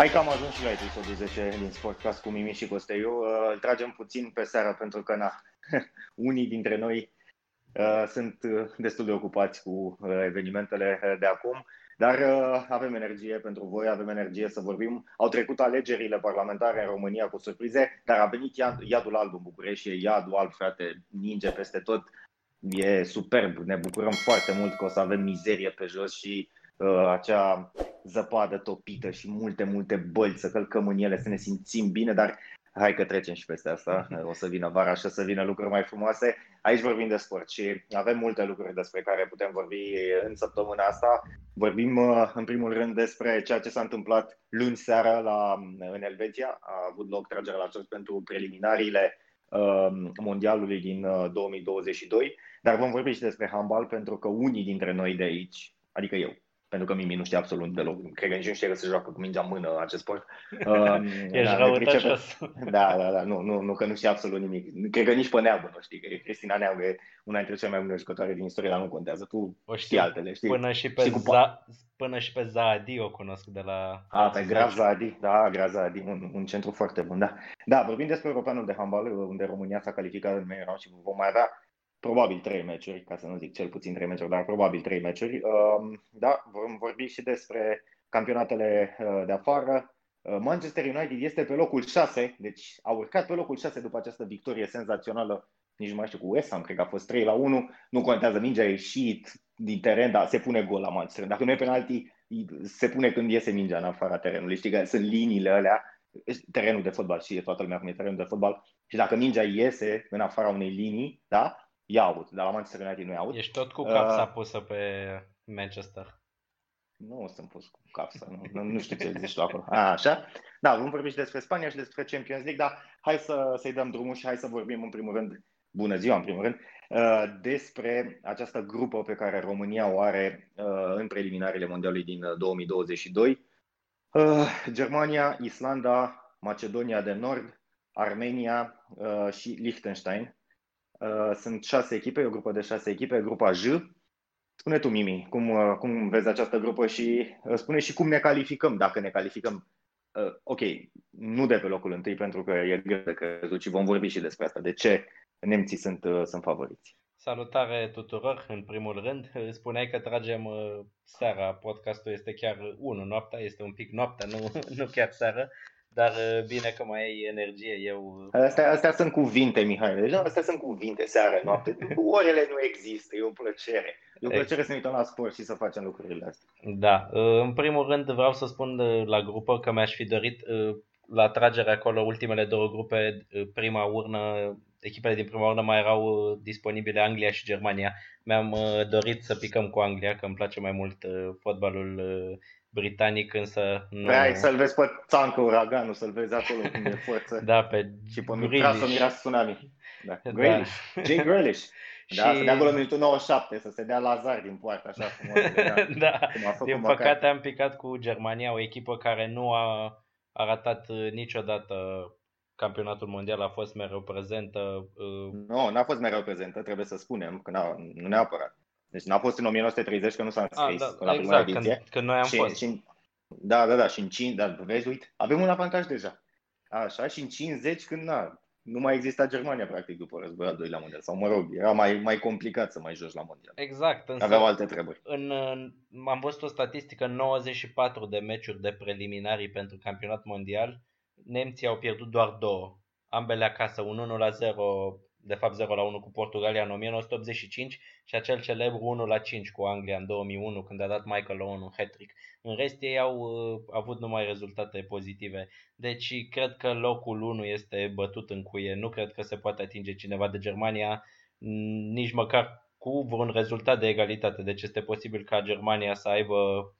Hai că am ajuns și la episodul 10 din Sportcast cu Mimi și Costeiu. Uh, îl tragem puțin pe seară pentru că na, unii dintre noi uh, sunt uh, destul de ocupați cu evenimentele de acum, dar avem energie pentru voi, avem energie să vorbim. Au trecut alegerile parlamentare în România cu surprize, dar a venit iad, iadul alb în București, e iadul alb, frate, ninge peste tot. E superb, ne bucurăm foarte mult că o să avem mizerie pe jos și uh, acea zăpadă topită și multe, multe bălți, să călcăm în ele, să ne simțim bine, dar hai că trecem și peste asta, o să vină vara și o să vină lucruri mai frumoase. Aici vorbim de sport și avem multe lucruri despre care putem vorbi în săptămâna asta. Vorbim uh, în primul rând despre ceea ce s-a întâmplat luni seara la, în Elveția. A avut loc tragerea la sos pentru preliminariile uh, mondialului din 2022, uh, dar vom vorbi și despre handbal pentru că unii dintre noi de aici, adică eu, pentru că Mimi nu știe absolut deloc. Cred că nici nu știe că se joacă cu mingea în mână acest sport. Uh, Ești da, răutăcios. Da, da, da, nu, nu, nu, că nu știe absolut nimic. Cred că nici pe neagă nu știi, că Cristina Neagă e una dintre cele mai bune jucătoare din istorie, dar nu contează. Tu o știi altele, știi? Până și pe, știi za, până și pe Zaadi o cunosc de la... A, pe Grav Zaadi, da, Grav Zaadi, un, un centru foarte bun, da. Da, vorbim despre Europeanul de handbal, unde România s-a calificat în main și vom mai avea probabil trei meciuri, ca să nu zic cel puțin trei meciuri, dar probabil trei meciuri. Um, da, vom vorbi și despre campionatele uh, de afară. Uh, Manchester United este pe locul 6, deci a urcat pe locul 6 după această victorie senzațională, nici nu mai știu, cu West Ham, cred că a fost 3 la 1. Nu contează, mingea a ieșit din teren, dar se pune gol la Manchester. Dacă nu e penalti, se pune când iese mingea în afara terenului. Știi că sunt liniile alea, terenul de fotbal, și toată lumea cum e terenul de fotbal. Și dacă mingea iese în afara unei linii, da, i-a avut, dar la Manchester United nu i-a avut. Ești tot cu capsa uh, pusă pe Manchester. Nu sunt pus cu capsa, nu, nu, nu știu ce zici tu acolo. A, așa? Da, vom vorbi și despre Spania și despre Champions League, dar hai să, să-i dăm drumul și hai să vorbim în primul rând, bună ziua în primul rând, uh, despre această grupă pe care România o are uh, în preliminarele mondialului din 2022. Uh, Germania, Islanda, Macedonia de Nord, Armenia și Liechtenstein Uh, sunt șase echipe, o grupă de șase echipe, grupa J. Spune tu, Mimi, cum, uh, cum vezi această grupă și uh, spune și cum ne calificăm, dacă ne calificăm. Uh, ok, nu de pe locul întâi, pentru că e greu de crezut și vom vorbi și despre asta. De ce nemții sunt, uh, sunt favoriți? Salutare tuturor, în primul rând. Spuneai că tragem seara, podcastul este chiar 1 noaptea, este un pic noaptea, nu, nu chiar seara dar uh, bine că mai ai energie. Eu... Astea, astea sunt cuvinte, Mihai. Deci, astea sunt cuvinte, seară, noapte. Orele nu există, e o plăcere. E o plăcere să ne uităm la sport și să facem lucrurile astea. Da. Uh, în primul rând vreau să spun uh, la grupă că mi-aș fi dorit la tragere acolo, ultimele două grupe, prima urnă, echipele din prima urnă mai erau disponibile Anglia și Germania. Mi-am dorit să picăm cu Anglia, că îmi place mai mult fotbalul britanic, însă nu... Vrei să-l vezi pe Țancă Uraganul, să-l vezi acolo cum e forță. da, pe Și pe Mitra să mira tsunami. Da. da. Grealish. Da. Jay Grealish. Da, și... să dea acolo minutul 97, să se dea Lazar din poartă, așa frumos. da, din păcate am picat cu Germania, o echipă care nu a arătat uh, niciodată campionatul mondial, a fost mereu prezentă. Uh, nu, n-a fost mereu prezentă, trebuie să spunem, că nu neapărat. Deci n-a fost în 1930 că nu s-a înscris ah, da, la exact, prima ediție. Când, când noi am și, fost. Și, da, da, da, și în 5, dar vezi, uite, avem un avantaj deja. Așa, și în 50 când na, nu mai exista Germania practic după războiul al doilea mondial. Sau mă rog, era mai, mai complicat să mai joci la mondial. Exact. Însă Aveau alte treburi. În, am văzut o statistică, 94 de meciuri de preliminarii pentru campionat mondial, nemții au pierdut doar două. Ambele acasă, un 1 la 0 de fapt 0 la 1 cu Portugalia în 1985 și acel celebru 1 la 5 cu Anglia în 2001 când a dat Michael Owen un hat-trick. În rest ei au uh, avut numai rezultate pozitive. Deci cred că locul 1 este bătut în cuie. Nu cred că se poate atinge cineva de Germania nici măcar cu vreun rezultat de egalitate. Deci este posibil ca Germania să aibă Uh,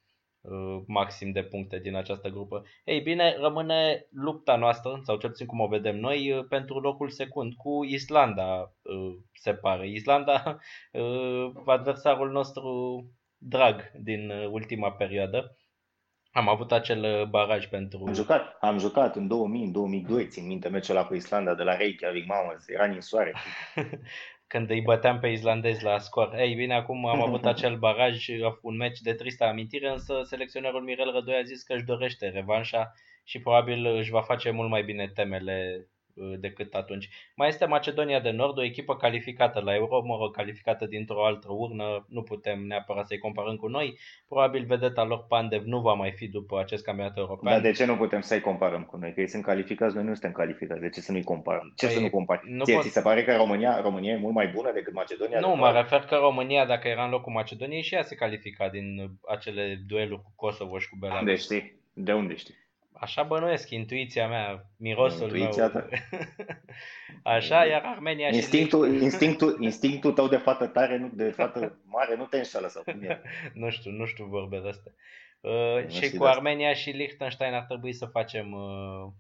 maxim de puncte din această grupă. Ei bine, rămâne lupta noastră, sau cel puțin cum o vedem noi, uh, pentru locul secund cu Islanda, uh, se pare. Islanda, adversarul nostru drag din ultima perioadă. Am avut acel baraj pentru... Am jucat, am jucat în 2000, în 2002, țin minte meciul ăla cu Islanda de la Reykjavik, mamă, era în soare. când îi băteam pe islandezi la scor. Ei bine, acum am avut acel baraj, un meci de tristă amintire, însă selecționerul Mirel Rădoi a zis că își dorește revanșa și probabil își va face mult mai bine temele Uh, decât atunci. Mai este Macedonia de Nord, o echipă calificată la Euro, mă rog, calificată dintr-o altă urnă, nu putem neapărat să-i comparăm cu noi. Probabil vedeta lor Pandev nu va mai fi după acest campionat european. Dar de ce nu putem să-i comparăm cu noi? Că ei sunt calificați, noi nu suntem calificați. De ce să nu-i comparăm? Ce păi, să nu compari? Nu Ție, pot... ți se pare că România, România e mult mai bună decât Macedonia? Nu, mă refer că România, dacă era în locul Macedoniei, și ea se califica din acele dueluri cu Kosovo și cu Belarus. De știi? De unde știi? Așa bănuiesc, intuiția mea, mirosul Intuiția meu. Ta. Așa, iar Armenia instinctul, și... Instinctul, instinctul tău de fată tare, nu, de fată mare, nu te înșală sau cum e. nu știu, nu știu vorbe de astea. Uh, și cu Armenia și Liechtenstein ar trebui să facem uh,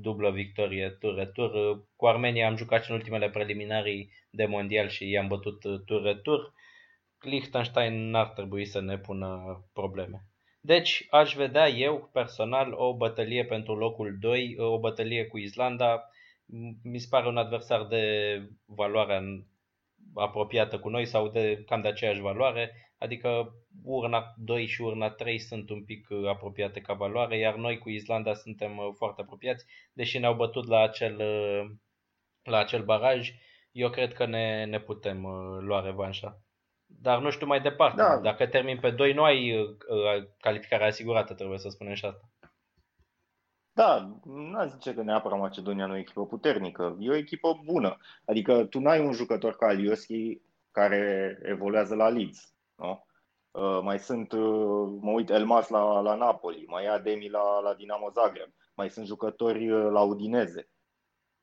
dublă victorie tur-retur. Uh, cu Armenia am jucat și în ultimele preliminarii de mondial și i-am bătut uh, tur-retur. Liechtenstein n-ar trebui să ne pună probleme. Deci aș vedea eu personal o bătălie pentru locul 2, o bătălie cu Islanda. Mi se pare un adversar de valoare apropiată cu noi sau de cam de aceeași valoare, adică urna 2 și urna 3 sunt un pic apropiate ca valoare, iar noi cu Islanda suntem foarte apropiați, deși ne-au bătut la acel, la acel baraj, eu cred că ne, ne putem lua revanșa. Dar nu știu mai departe. Da. Dacă termin pe 2, nu ai uh, calificarea asigurată, trebuie să spunem și asta. Da, nu zice că neapărat Macedonia nu e o echipă puternică. E o echipă bună. Adică tu n-ai un jucător ca Alioski care evoluează la Leeds. Nu? Uh, mai sunt, uh, mă uit, Elmas la, la Napoli, mai e Ademi la, la Dinamo Zagreb, mai sunt jucători uh, la Udineze,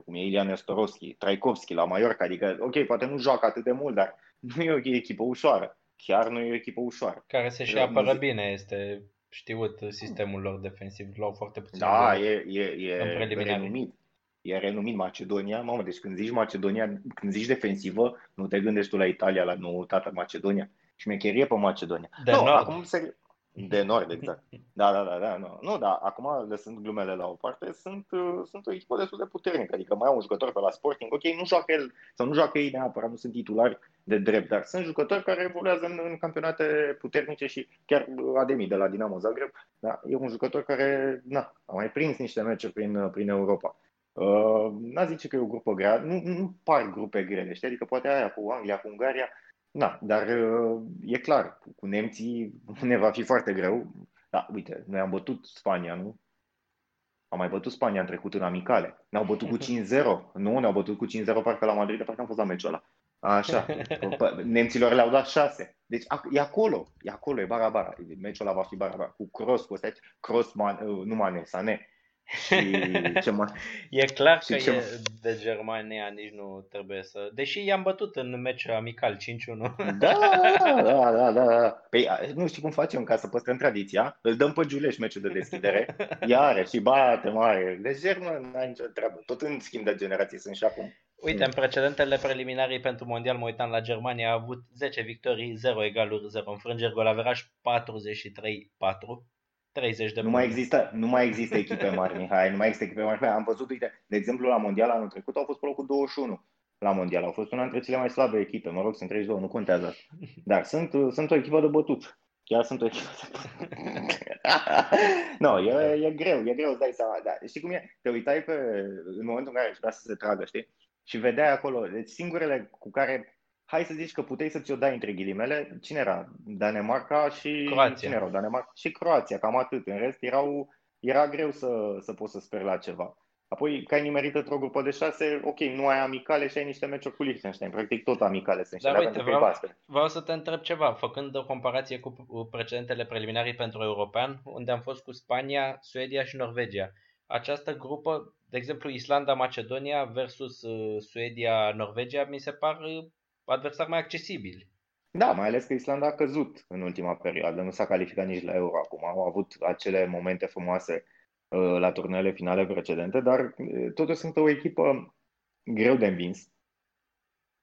cum e Ilian Nestorovski, Traikovski la Mallorca, adică, ok, poate nu joacă atât de mult, dar nu e o echipă ușoară. Chiar nu e o echipă ușoară. Care se și apără zic... bine, este știut sistemul lor defensiv, luau foarte puțin. Da, e, e, e renumit. E renumit Macedonia. Mamă, deci când zici Macedonia, când zici defensivă, nu te gândești tu la Italia, la noutatea Macedonia. Și șmecherie pe Macedonia. De nu, nord. acum se, de nord, exact. Da, da, da, da. Nu, nu da, acum lăsând glumele la o parte, sunt, uh, sunt o echipă destul de puternică. Adică mai au un jucător pe la Sporting, ok, nu joacă el, sau nu joacă ei neapărat, nu sunt titulari de drept, dar sunt jucători care evoluează în, în campionate puternice și chiar Ademi de la Dinamo Zagreb, da, e un jucător care na, a mai prins niște meciuri prin, prin Europa. Uh, n-a zice că e o grupă grea, nu, nu par grupe grele, știi? Adică poate aia cu Anglia, cu Ungaria, da, dar uh, e clar, cu nemții ne va fi foarte greu. Da, uite, noi am bătut Spania, nu? Am mai bătut Spania în trecut în amicale. Ne-au bătut cu 5-0. Nu, ne-au bătut cu 5-0 parcă la Madrid, parcă am fost la meciul ăla. Așa. Nemților le-au dat 6. Deci e acolo, e acolo, e bara-bara. Meciul ăla va fi bara-bara. Cu Cross, cu ăsta, Cross, man, uh, nu Mane, Sané. Și ce mai... E clar că ce... e de Germania, nici nu trebuie să... Deși i-am bătut în meciul amical 5-1. Da, da, da, da, da. Păi nu știu cum facem ca să păstrăm tradiția. Îl dăm pe Giuleș meciul de deschidere. Iară și bate mare. Lejer, mă, n-ai nicio treabă. Tot în schimb de generații sunt și acum. Uite, în precedentele preliminarii pentru mondial, mă uitam la Germania, a avut 10 victorii, 0 egaluri, 0 înfrângeri, golaveraj 43-4 30 de nu mai există, nu mai există echipe mari, Mihai, nu mai există echipe mari. Am văzut, uite, de exemplu, la Mondial anul trecut au fost pe locul 21 la Mondial. Au fost una dintre cele mai slabe echipe, mă rog, sunt 32, nu contează. Dar sunt, sunt o echipă de bătut. Chiar sunt o echipă de bătut. no, e, e greu, e greu, îți dai seama. Da. Știi cum e? Te uitai pe, în momentul în care vrea să se tragă, știi? Și vedeai acolo, deci singurele cu care hai să zici că puteai să ți-o dai între ghilimele, cine era? Danemarca și Croația. cine erau? Danemarca și Croația, cam atât. În rest erau, era greu să, să poți să speri la ceva. Apoi, că ai nimerit într-o grupă de șase, ok, nu ai amicale și ai niște meciuri cu Liechtenstein. Practic tot amicale sunt Dar uite, vreau, vreau să te întreb ceva, făcând o comparație cu precedentele preliminarii pentru European, unde am fost cu Spania, Suedia și Norvegia. Această grupă, de exemplu Islanda, Macedonia versus uh, Suedia, Norvegia, mi se par uh, adversari mai accesibili. Da, mai ales că Islanda a căzut în ultima perioadă, nu s-a calificat nici la Euro acum. Au avut acele momente frumoase uh, la turnele finale precedente, dar uh, totuși sunt o echipă greu de învins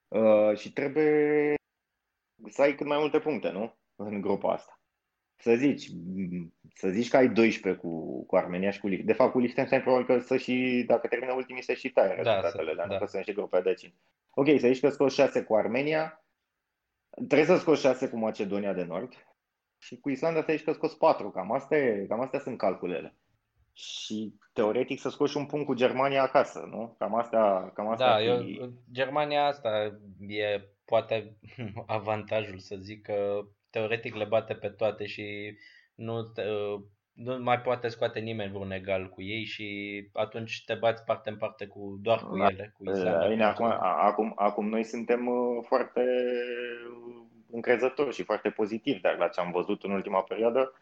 uh, și trebuie să ai cât mai multe puncte, nu? În grupa asta. Să zici, să zici că ai 12 cu, cu Armenia și cu Liechtenstein. De fapt, cu Liechtenstein probabil că să și, dacă termină ultimii, să și taie da, rezultatele, dar da. nu că sunt și grupe de 5. Ok, să zici că scoți 6 cu Armenia, trebuie să scoți 6 cu Macedonia de Nord și cu Islanda să zici că scoți 4, cam, asta e, cam astea sunt calculele. Și teoretic să scoți un punct cu Germania acasă, nu? Cam asta, cam asta Da, eu, Germania asta e poate avantajul să zic că teoretic le bate pe toate și nu, nu mai poate scoate nimeni vreun egal cu ei și atunci te bați parte în parte cu doar cu da. ele, cu Islanda. Bine, acum, acum, acum noi suntem uh, foarte încrezători și foarte pozitivi, dar la ce am văzut în ultima perioadă,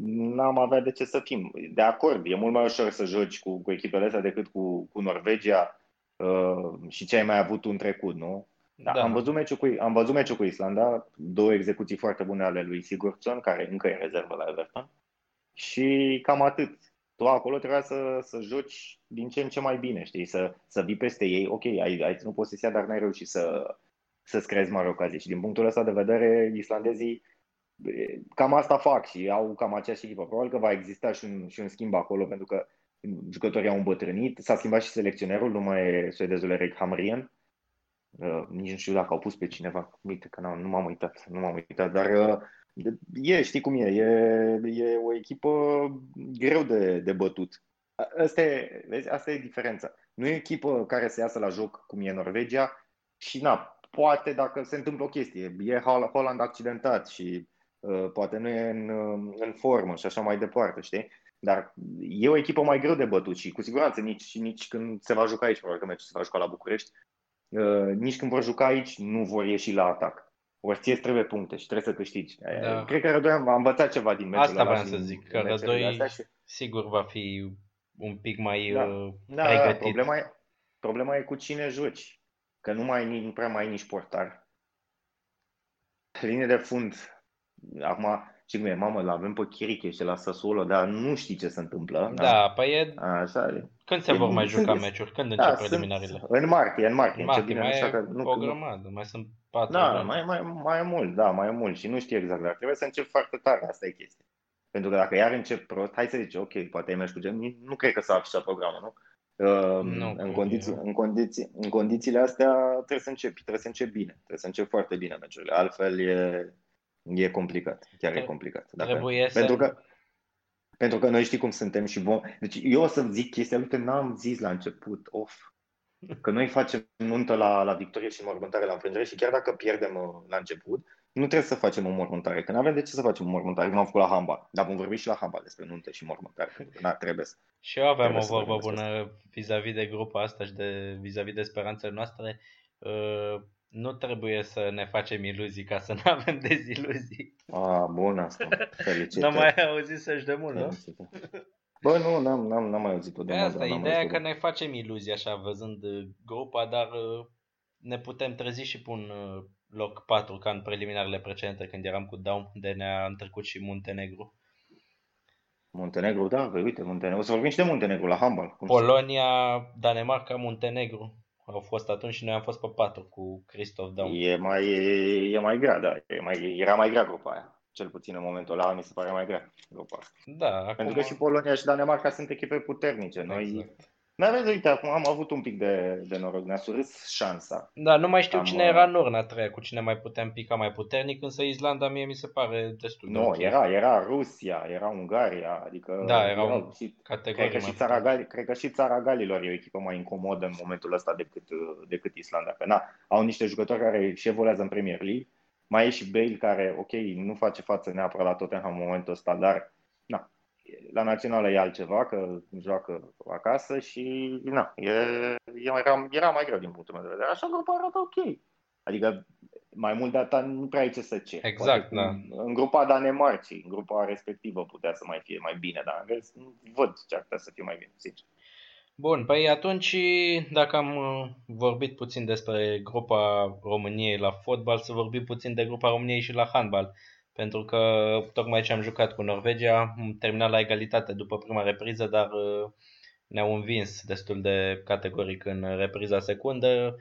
n-am avea de ce să fim. De acord, e mult mai ușor să joci cu, cu echipele astea decât cu, cu Norvegia uh, și ce ai mai avut în trecut, nu? Da, da. Am, văzut meciul cu, am văzut meciul cu Islanda, două execuții foarte bune ale lui Sigurdsson, care încă e rezervă la Everton. Și cam atât. Tu acolo trebuia să, să joci din ce în ce mai bine, știi? Să, să vii peste ei. Ok, ai, ai ținut posesia, dar n-ai reușit să, să-ți creezi mari ocazii. Și din punctul ăsta de vedere, islandezii cam asta fac și au cam aceeași echipă. Probabil că va exista și un, și un schimb acolo, pentru că jucătorii au îmbătrânit. S-a schimbat și selecționerul, nu mai e suedezul Eric Hamrien. Uh, nici nu știu dacă au pus pe cineva. Uite că nu m-am uitat, nu m-am uitat, dar uh, e, știi cum e, e, e o echipă greu de, de bătut. Asta e, vezi, asta e diferența. Nu e o echipă care să iasă la joc cum e Norvegia și na, poate dacă se întâmplă o chestie, e Holland accidentat și uh, poate nu e în, uh, în formă și așa mai departe, știi? Dar e o echipă mai greu de bătut și cu siguranță nici, nici când se va juca aici, probabil că meciul se va juca la București, uh, nici când vor juca aici nu vor ieși la atac. Ori ție trebuie puncte și trebuie să câștigi. Da. Cred că Rădoi am învățat ceva din meciul Asta vreau să zic, că Rădoi și... sigur va fi un pic mai da. Uh, da, pregătit. Da, problema, e, problema e cu cine joci. Că nu mai nu prea mai ai nici portar. Linie de fund. Acum, ce cum e, mamă, l avem pe Chiriche și la Sassuolo, dar nu știi ce se întâmplă. Da, da păi e... Așa, când se e, vor mai juca meciuri? Când da, încep preliminariile? În martie, în martie. În martie, mai e că, nu, o grămadă, mai sunt patru Da, mai, mai, mai e mult, da, mai e mult și nu știu exact, dar trebuie să încep foarte tare, asta e chestia. Pentru că dacă iar încep prost, hai să zici, ok, poate ai mers cu gen, nu cred că s-a afișat programul, nu? Uh, nu în, condiții, în, condiții, în condițiile astea trebuie să începi, trebuie să începi bine, trebuie să începi foarte bine meciurile, altfel e, E complicat, chiar e complicat. Dacă, Trebuie pentru să... că pentru că noi știi cum suntem și vom... Deci eu o să zic chestia, uite, n-am zis la început, of, că noi facem nuntă la, la victorie și mormântare la înfrângere și chiar dacă pierdem uh, la început, nu trebuie să facem o mormântare, că nu avem de ce să facem o mormântare, cum am făcut la hamba. Dar vom vorbi și la hamba despre nuntă și mormântare, pentru că trebuie să. Și eu aveam o vorbă bună vis-a-vis de grupa asta și de vis-a-vis de speranțele noastre. Uh, nu trebuie să ne facem iluzii ca să nu avem deziluzii. Ah, bun asta. N-am mai auzit să-și de mult, nu? Bă, nu, n-am, n-am, n-am mai auzit-o de Asta, mult. ideea că ne facem iluzii așa văzând uh, grupa, dar uh, ne putem trezi și pe un uh, loc 4 ca în preliminarele precedente când eram cu Daum, de ne-a trecut și Muntenegru. Muntenegru, da, păi uite, Muntenegru. O să vorbim și de Muntenegru la handball. Polonia, Danemarca, Muntenegru au fost atunci și noi am fost pe patru cu Christoph Daum. E mai, e mai grea, da. E mai, era mai grea grupa aia. Cel puțin în momentul ăla mi se pare mai grea grupa Da, Pentru acum... că și Polonia și Danemarca sunt echipe puternice. Noi exact. Dar vezi, uite, acum am avut un pic de, de noroc, ne-a surâs șansa. Da, nu mai știu am, cine era în urna treia, cu cine mai putem pica mai puternic, însă Islanda mie mi se pare destul de Nu, okay. era, era Rusia, era Ungaria, adică da, era un și, cred, că și țara Gali, cred că și țara Galilor e o echipă mai incomodă în momentul ăsta decât, decât Islanda. Că na, au niște jucători care și evoluează în Premier League, mai e și Bale care, ok, nu face față neapărat la Tottenham în momentul ăsta, dar na, la națională e altceva, că joacă acasă și na, e, era, era mai greu din punctul meu de vedere. Așa grupa arată ok. Adică mai mult data nu prea ai ce să ce. Exact, da. În, în grupa Danemarcii, în grupa respectivă putea să mai fie mai bine, dar în rest nu văd ce ar putea să fie mai bine, sincer. Bun, păi atunci, dacă am uh, vorbit puțin despre grupa României la fotbal, să vorbim puțin de grupa României și la handbal pentru că tocmai ce am jucat cu Norvegia, am terminat la egalitate după prima repriză, dar uh, ne-au învins destul de categoric în repriza secundă.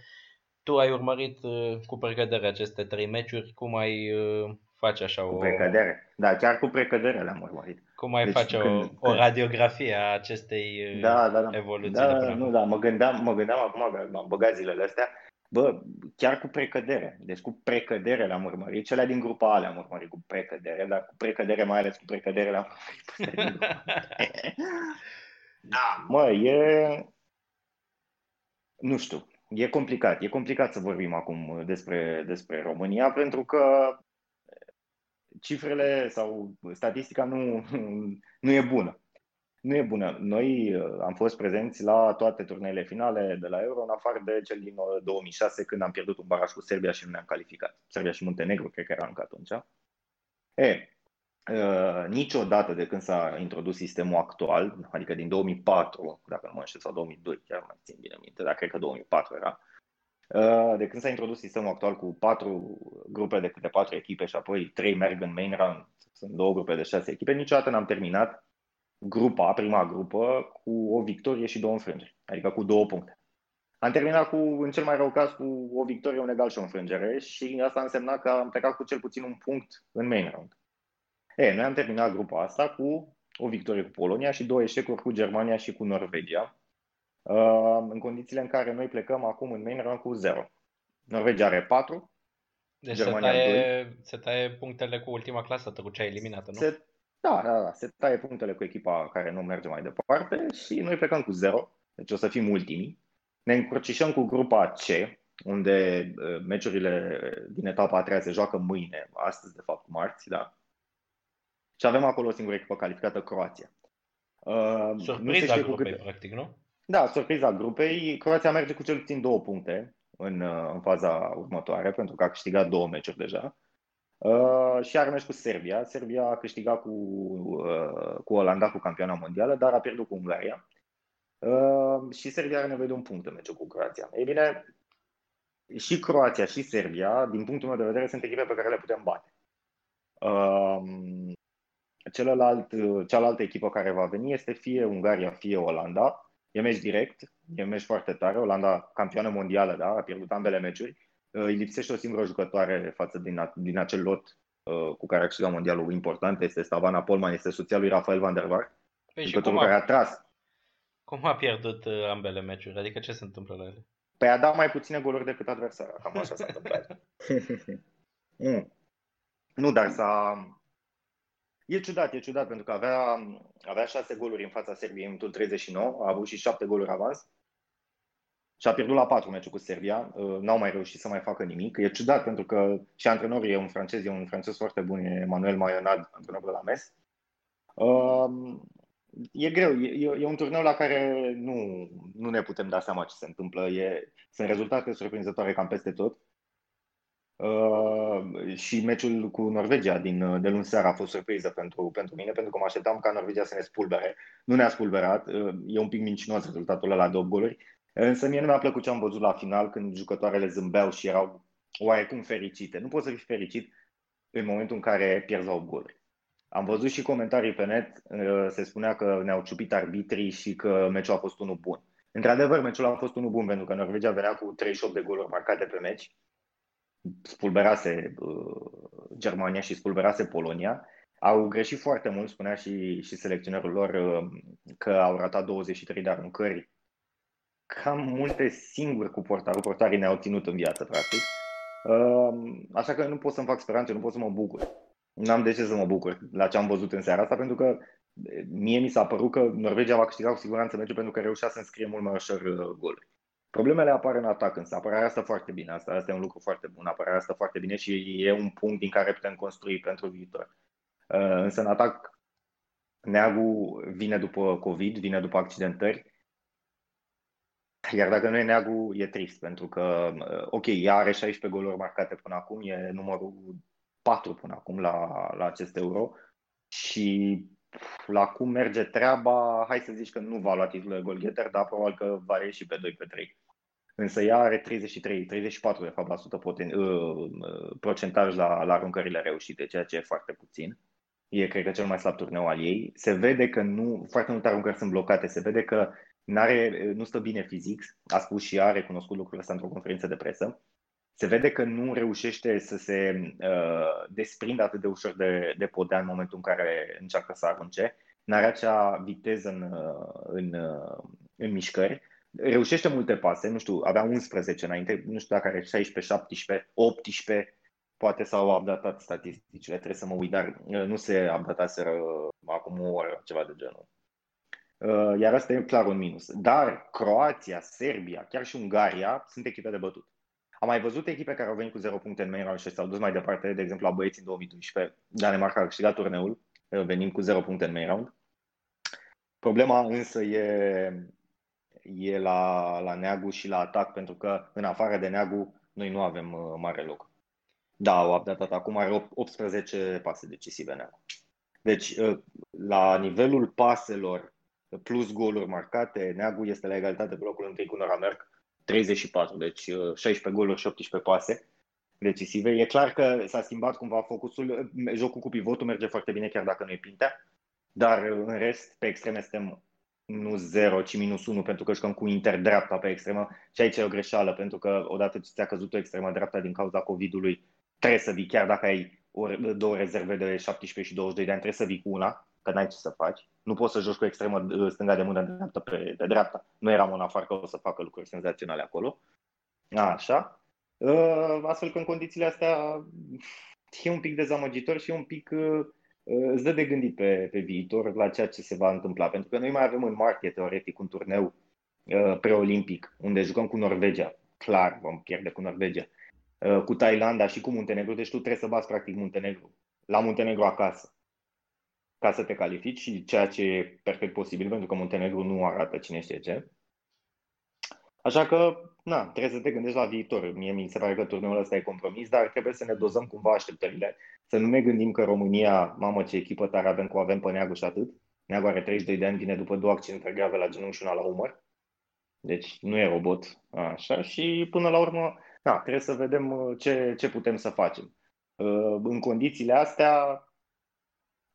Tu ai urmărit uh, cu precădere aceste trei meciuri, cum ai uh, face așa cu o... precădere, da, chiar cu precădere le-am urmărit. Cum ai deci, face când, o, o radiografie a acestei da, da, da. evoluții? Da, nu, da, mă gândeam, mă gândeam acum că m-am băgat zilele astea, Bă, chiar cu precădere. Deci cu precădere le-am urmărit. Cele din grupa A le-am urmărit cu precădere, dar cu precădere, mai ales cu precădere le-am urmărit. Da, mă, e... Nu știu, e complicat. E complicat să vorbim acum despre, despre România pentru că cifrele sau statistica nu, nu e bună. Nu e bună. Noi uh, am fost prezenți la toate turneele finale de la Euro, în afară de cel din 2006, uh, când am pierdut un baraj cu Serbia și nu ne-am calificat. Serbia și Muntenegru, cred că era încă atunci. E, uh, niciodată de când s-a introdus sistemul actual, adică din 2004, dacă nu mă înșel, sau 2002, chiar mai țin bine minte, dar cred că 2004 era, uh, de când s-a introdus sistemul actual cu patru grupe de câte patru echipe și apoi trei merg în main round, sunt două grupe de șase echipe, niciodată n-am terminat grupa, prima grupă, cu o victorie și două înfrângeri, adică cu două puncte. Am terminat cu, în cel mai rău caz, cu o victorie, un egal și o înfrângere și asta însemna că am plecat cu cel puțin un punct în main round. E, noi am terminat grupa asta cu o victorie cu Polonia și două eșecuri cu Germania și cu Norvegia, uh, în condițiile în care noi plecăm acum în main round cu 0. Norvegia are 4, deci Germania se taie, 2. se taie punctele cu ultima clasă, cu cea eliminată, nu? Se da, da, da, se taie punctele cu echipa care nu merge mai departe și noi plecăm cu 0, deci o să fim ultimii. Ne încrucișăm cu grupa C, unde uh, meciurile din etapa a treia se joacă mâine, astăzi de fapt marți, da? Și avem acolo o singură echipă calificată, Croația. Uh, surpriza grupei, câte... practic, nu? Da, surpriza grupei. Croația merge cu cel puțin două puncte în, uh, în faza următoare, pentru că a câștigat două meciuri deja. Uh, și are meci cu Serbia. Serbia a câștigat cu, uh, cu Olanda, cu campioana mondială, dar a pierdut cu Ungaria. Uh, și Serbia are nevoie de un punct în meciul cu Croația. Ei bine, și Croația și Serbia, din punctul meu de vedere, sunt echipe pe care le putem bate. Uh, celălalt, cealaltă echipă care va veni este fie Ungaria, fie Olanda. E meci direct, e meci foarte tare. Olanda, campioană mondială, da, a pierdut ambele meciuri Uh, îi lipsește o singură jucătoare față din, din acel lot uh, cu care a câștigat mondialul important, este Stavana Polman, este soția lui Rafael van der Vaart, păi jucătorul care a tras. Cum a pierdut uh, ambele meciuri? Adică ce se întâmplă la ele? Păi a dat mai puține goluri decât adversara, cam așa s-a întâmplat. mm. Nu, dar s-a... E ciudat, e ciudat, pentru că avea, avea șase goluri în fața Serbiei în minutul 39, a avut și șapte goluri avans și a pierdut la patru meciuri cu Serbia, uh, n-au mai reușit să mai facă nimic. E ciudat pentru că și antrenorul e un francez, e un francez foarte bun, e Manuel Mayonad, antrenorul la MES. Uh, e greu, e, e un turneu la care nu, nu ne putem da seama ce se întâmplă. E, sunt rezultate surprinzătoare cam peste tot. Uh, și meciul cu Norvegia din, de luni seara a fost surpriză pentru, pentru mine, pentru că mă așteptam ca Norvegia să ne spulbere. Nu ne-a spulberat, uh, e un pic mincinos rezultatul ăla de 8 goluri, Însă mie nu mi-a plăcut ce am văzut la final când jucătoarele zâmbeau și erau oarecum fericite. Nu poți să fii fericit în momentul în care pierzi o goluri. Am văzut și comentarii pe net, uh, se spunea că ne-au ciupit arbitrii și că meciul a fost unul bun. Într-adevăr, meciul a fost unul bun pentru că Norvegia venea cu 38 de goluri marcate pe meci, spulberase uh, Germania și spulberase Polonia. Au greșit foarte mult, spunea și, și selecționerul lor uh, că au ratat 23 de aruncări cam multe singuri cu portarul. Portarii ne-au ținut în viață, practic. Așa că nu pot să-mi fac speranțe, nu pot să mă bucur. N-am de ce să mă bucur la ce am văzut în seara asta, pentru că mie mi s-a părut că Norvegia va câștiga cu siguranță meciul pentru că reușea să înscrie mult mai ușor uh, goluri. Problemele apar în atac, însă apărarea asta foarte bine. Asta, asta e un lucru foarte bun. Apărarea asta foarte bine și e un punct din care putem construi pentru viitor. Uh, însă în atac, Neagu vine după COVID, vine după accidentări iar dacă nu e Neagu, e trist, pentru că, uh, ok, ea are 16 goluri marcate până acum, e numărul 4 până acum la, la acest euro și la cum merge treaba, hai să zici că nu va lua titlul de golgheter, dar probabil că va ieși pe 2 pe 3. Însă ea are 33, 34 de fapt la sută poten- uh, uh, procentaj la, la aruncările reușite, ceea ce e foarte puțin. E, cred că, cel mai slab turneu al ei. Se vede că nu, foarte multe aruncări sunt blocate, se vede că N-are, nu stă bine fizic, a spus și ea, a recunoscut lucrul ăsta într-o conferință de presă. Se vede că nu reușește să se uh, desprindă atât de ușor de, de podea în momentul în care încearcă să arunce. N-are acea viteză în, uh, în, uh, în mișcări. Reușește multe pase, nu știu, avea 11 înainte, nu știu dacă are 16, 17, 18, poate s-au updatat statisticile, trebuie să mă uit, dar uh, nu se updataseră acum o oră, ceva de genul. Uh, iar asta e clar un minus. Dar Croația, Serbia, chiar și Ungaria sunt echipe de bătut. Am mai văzut echipe care au venit cu 0 puncte în main round și s-au dus mai departe, de exemplu la băieți în 2012. Danemarca a câștigat turneul, uh, venind cu 0 puncte în main round. Problema însă e, e la, la Neagu și la atac, pentru că în afară de Neagu noi nu avem uh, mare loc. Da, au updatat acum, are 18 pase decisive Neagu. Deci, la nivelul paselor plus goluri marcate, Neagu este la egalitate pe locul întâi cu Noramerc, 34, deci 16 goluri și 18 pase decisive. E clar că s-a schimbat cumva focusul, jocul cu pivotul merge foarte bine chiar dacă nu e pintea, dar în rest pe extreme suntem nu 0, ci minus 1 pentru că jucăm cu Inter dreapta pe extremă și aici e o greșeală pentru că odată ce ți-a căzut o extremă dreapta din cauza COVID-ului trebuie să vii, chiar dacă ai două rezerve de 17 și 22 de ani, trebuie să vii cu una, că n-ai ce să faci. Nu poți să joci cu extremă uh, stânga de mână de dreapta pe de dreapta. Nu eram în afară că o să facă lucruri senzaționale acolo. Așa. Uh, astfel că în condițiile astea e un pic dezamăgitor și un pic uh, îți dă de gândit pe, pe viitor la ceea ce se va întâmpla. Pentru că noi mai avem în martie, teoretic, un turneu preolimpic, unde jucăm cu Norvegia. Clar, vom pierde cu Norvegia. Cu Thailanda și cu Muntenegru, deci tu trebuie să bați practic Muntenegru. La Muntenegru acasă ca să te califici și ceea ce e perfect posibil, pentru că Muntenegru nu arată cine știe ce. Așa că, na, trebuie să te gândești la viitor. Mie mi se pare că turneul ăsta e compromis, dar trebuie să ne dozăm cumva așteptările. Să nu ne gândim că România, mamă ce echipă tare avem cu avem pe Neagu și atât. Neagu are 32 de ani, vine după două accidente grave la genunchi și una la umăr. Deci nu e robot. Așa și până la urmă, na, trebuie să vedem uh, ce, ce putem să facem. Uh, în condițiile astea,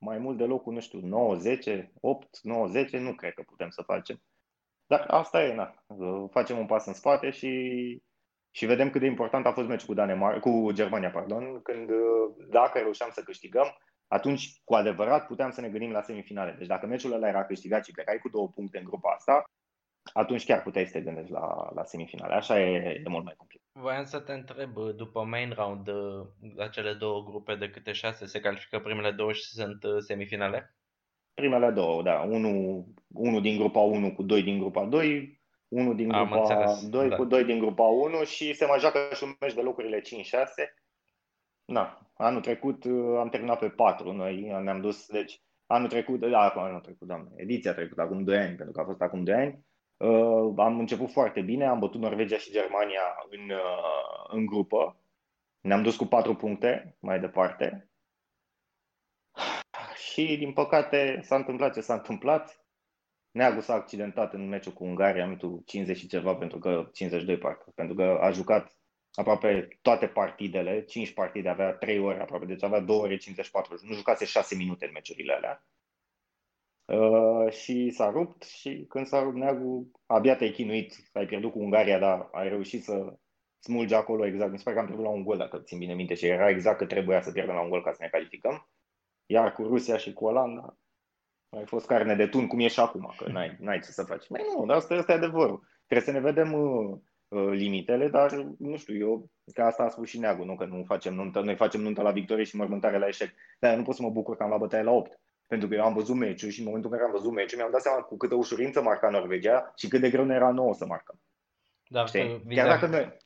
mai mult de locul, nu știu, 9, 10, 8, 9, 10, nu cred că putem să facem. Dar asta e, na, facem un pas în spate și, și vedem cât de important a fost meciul cu, Danemar- cu Germania, pardon, când dacă reușeam să câștigăm, atunci cu adevărat puteam să ne gândim la semifinale. Deci dacă meciul ăla era câștigat și plecai cu două puncte în grupa asta, atunci chiar puteai să te gândești la, la semifinale. Așa e, e mult mai complicat. Voiam să te întreb, după main round, la cele două grupe de câte șase, se califică primele două și sunt uh, semifinale? Primele două, da. Unul, unul din grupa 1 cu doi din grupa 2, unul din grupa înțeles, 2 da. cu doi din grupa 1 și se mai joacă și un meci de locurile 5-6. Na, anul trecut uh, am terminat pe 4, noi ne-am dus, deci anul trecut, da, anul trecut, doamne, ediția trecută, acum 2 ani, pentru că a fost acum 2 ani, Uh, am început foarte bine, am bătut Norvegia și Germania în, uh, în grupă. Ne-am dus cu patru puncte mai departe. Și, din păcate, s-a întâmplat ce s-a întâmplat. Neagu s-a accidentat în meciul cu Ungaria, minutul 50 și ceva, pentru că 52 parcă, pentru că a jucat aproape toate partidele, 5 partide, avea 3 ore aproape, deci avea 2 ore 54, nu jucase 6 minute în meciurile alea. Uh, și s-a rupt și când s-a rupt neagul, abia te-ai chinuit, ai pierdut cu Ungaria, dar ai reușit să smulgi acolo exact. Mi se pare că am pierdut la un gol, dacă țin bine minte, și era exact că trebuia să pierdem la un gol ca să ne calificăm. Iar cu Rusia și cu Olanda, ai fost carne de tun, cum e și acum, că n-ai, n-ai ce să faci. Mai nu, dar asta este adevărul. Trebuie să ne vedem uh, uh, limitele, dar nu știu, eu, că asta a spus și Neagu, nu că nu facem nuntă, noi facem nuntă la victorie și mormântare la eșec. Dar nu pot să mă bucur că am la bătaie la 8. Pentru că eu am văzut meciul și în momentul în care am văzut meciul mi-am dat seama cu câtă ușurință marca Norvegia și cât de greu ne era nouă să marcăm. Dar Știi? Chiar dacă noi...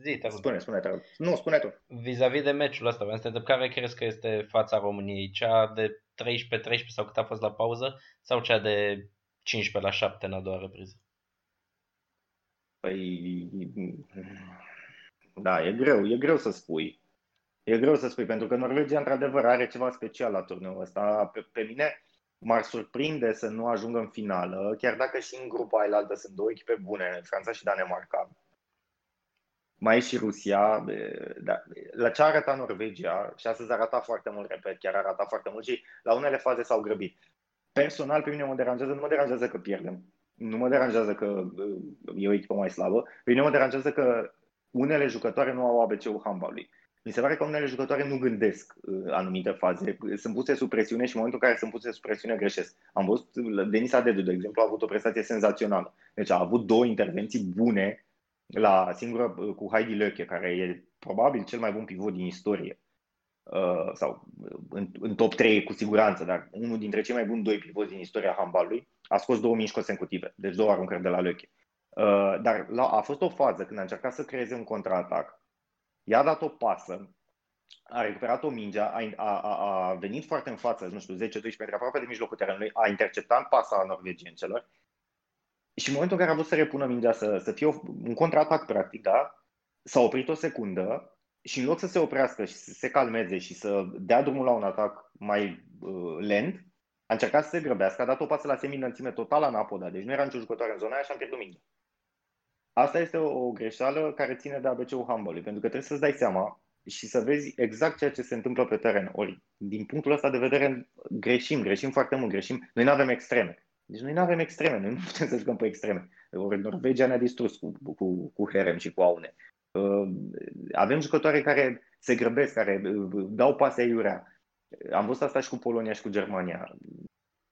Zi, te spune, spune, te Nu, spune tu. Vis-a-vis de meciul ăsta, vreau să te întreb care crezi că este fața României? Cea de 13-13 sau cât a fost la pauză sau cea de 15 la 7 în a doua repriză? Păi, da, e greu, e greu să spui. E greu să spui, pentru că Norvegia, într-adevăr, are ceva special la turneul ăsta. Pe, pe mine m-ar surprinde să nu ajungă în finală, chiar dacă și în grupa ailaltă sunt două echipe bune, Franța și Danemarca. Mai e și Rusia. Da. La ce arăta Norvegia, și astăzi arăta foarte mult, repet, chiar arăta foarte mult și la unele faze s-au grăbit. Personal, pe mine mă deranjează, nu mă deranjează că pierdem. Nu mă deranjează că e o echipă mai slabă. Pe mine mă deranjează că unele jucătoare nu au ABC-ul handballului. Mi se pare că unele jucătoare nu gândesc uh, anumite faze. Sunt puse sub presiune și în momentul în care sunt puse sub presiune greșesc. Am văzut, Denis Adedu, de exemplu, a avut o prestație senzațională. Deci a avut două intervenții bune la singură uh, cu Heidi Löche, care e probabil cel mai bun pivot din istorie. uh, sau în, în top 3 cu siguranță, dar unul dintre cei mai buni doi pivoți din istoria handbalului, a scos două mici consecutive, deci două aruncări de la Löche. Uh, dar la, a fost o fază când a încercat să creeze un contraatac, i-a dat o pasă, a recuperat o minge, a, a, a, a venit foarte în față, nu știu, 10-12 metri aproape de mijlocul terenului, a interceptat pasa norvegiencelor și în momentul în care a vrut să repună mingea, să, să fie un contraatac practic, da, s-a oprit o secundă și în loc să se oprească și să se calmeze și să dea drumul la un atac mai uh, lent, a încercat să se grăbească, a dat o pasă la semi-înălțime totală în apoda, deci nu era nicio jucătoare în zona aia și am pierdut mingea. Asta este o, o greșeală care ține de ABC-ul handball pentru că trebuie să-ți dai seama și să vezi exact ceea ce se întâmplă pe teren. Ori, din punctul ăsta de vedere, greșim, greșim foarte mult, greșim. Noi nu avem extreme. Deci noi nu avem extreme, noi nu putem să jucăm pe extreme. Ori Norvegia ne-a distrus cu, cu, cu Herem și cu Aune. Uh, avem jucătoare care se grăbesc, care uh, dau pase iurea. Am văzut asta și cu Polonia și cu Germania.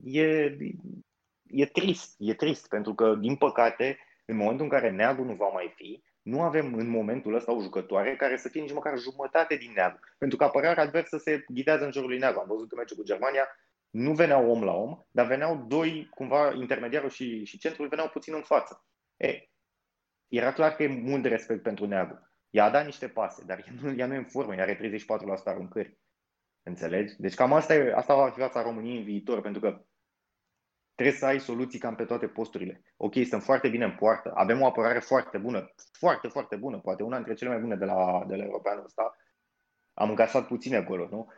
E, e trist, e trist, pentru că, din păcate, în momentul în care neagul nu va mai fi, nu avem în momentul ăsta o jucătoare care să fie nici măcar jumătate din neag. Pentru că apărarea adversă se ghidează în jurul lui neag. Am văzut în meciul cu Germania, nu veneau om la om, dar veneau doi, cumva, intermediarul și, și centrul veneau puțin în față. E, era clar că e mult de respect pentru neagul. Ea a dat niște pase, dar ea nu, ea nu e în formă, ea are 34% aruncări. Înțelegi? Deci cam asta, e, asta va fi viața României în viitor, pentru că trebuie să ai soluții cam pe toate posturile. Ok, sunt foarte bine în poartă, avem o apărare foarte bună, foarte, foarte bună, poate una dintre cele mai bune de la, de la europeanul ăsta. Am încasat puține goluri, nu?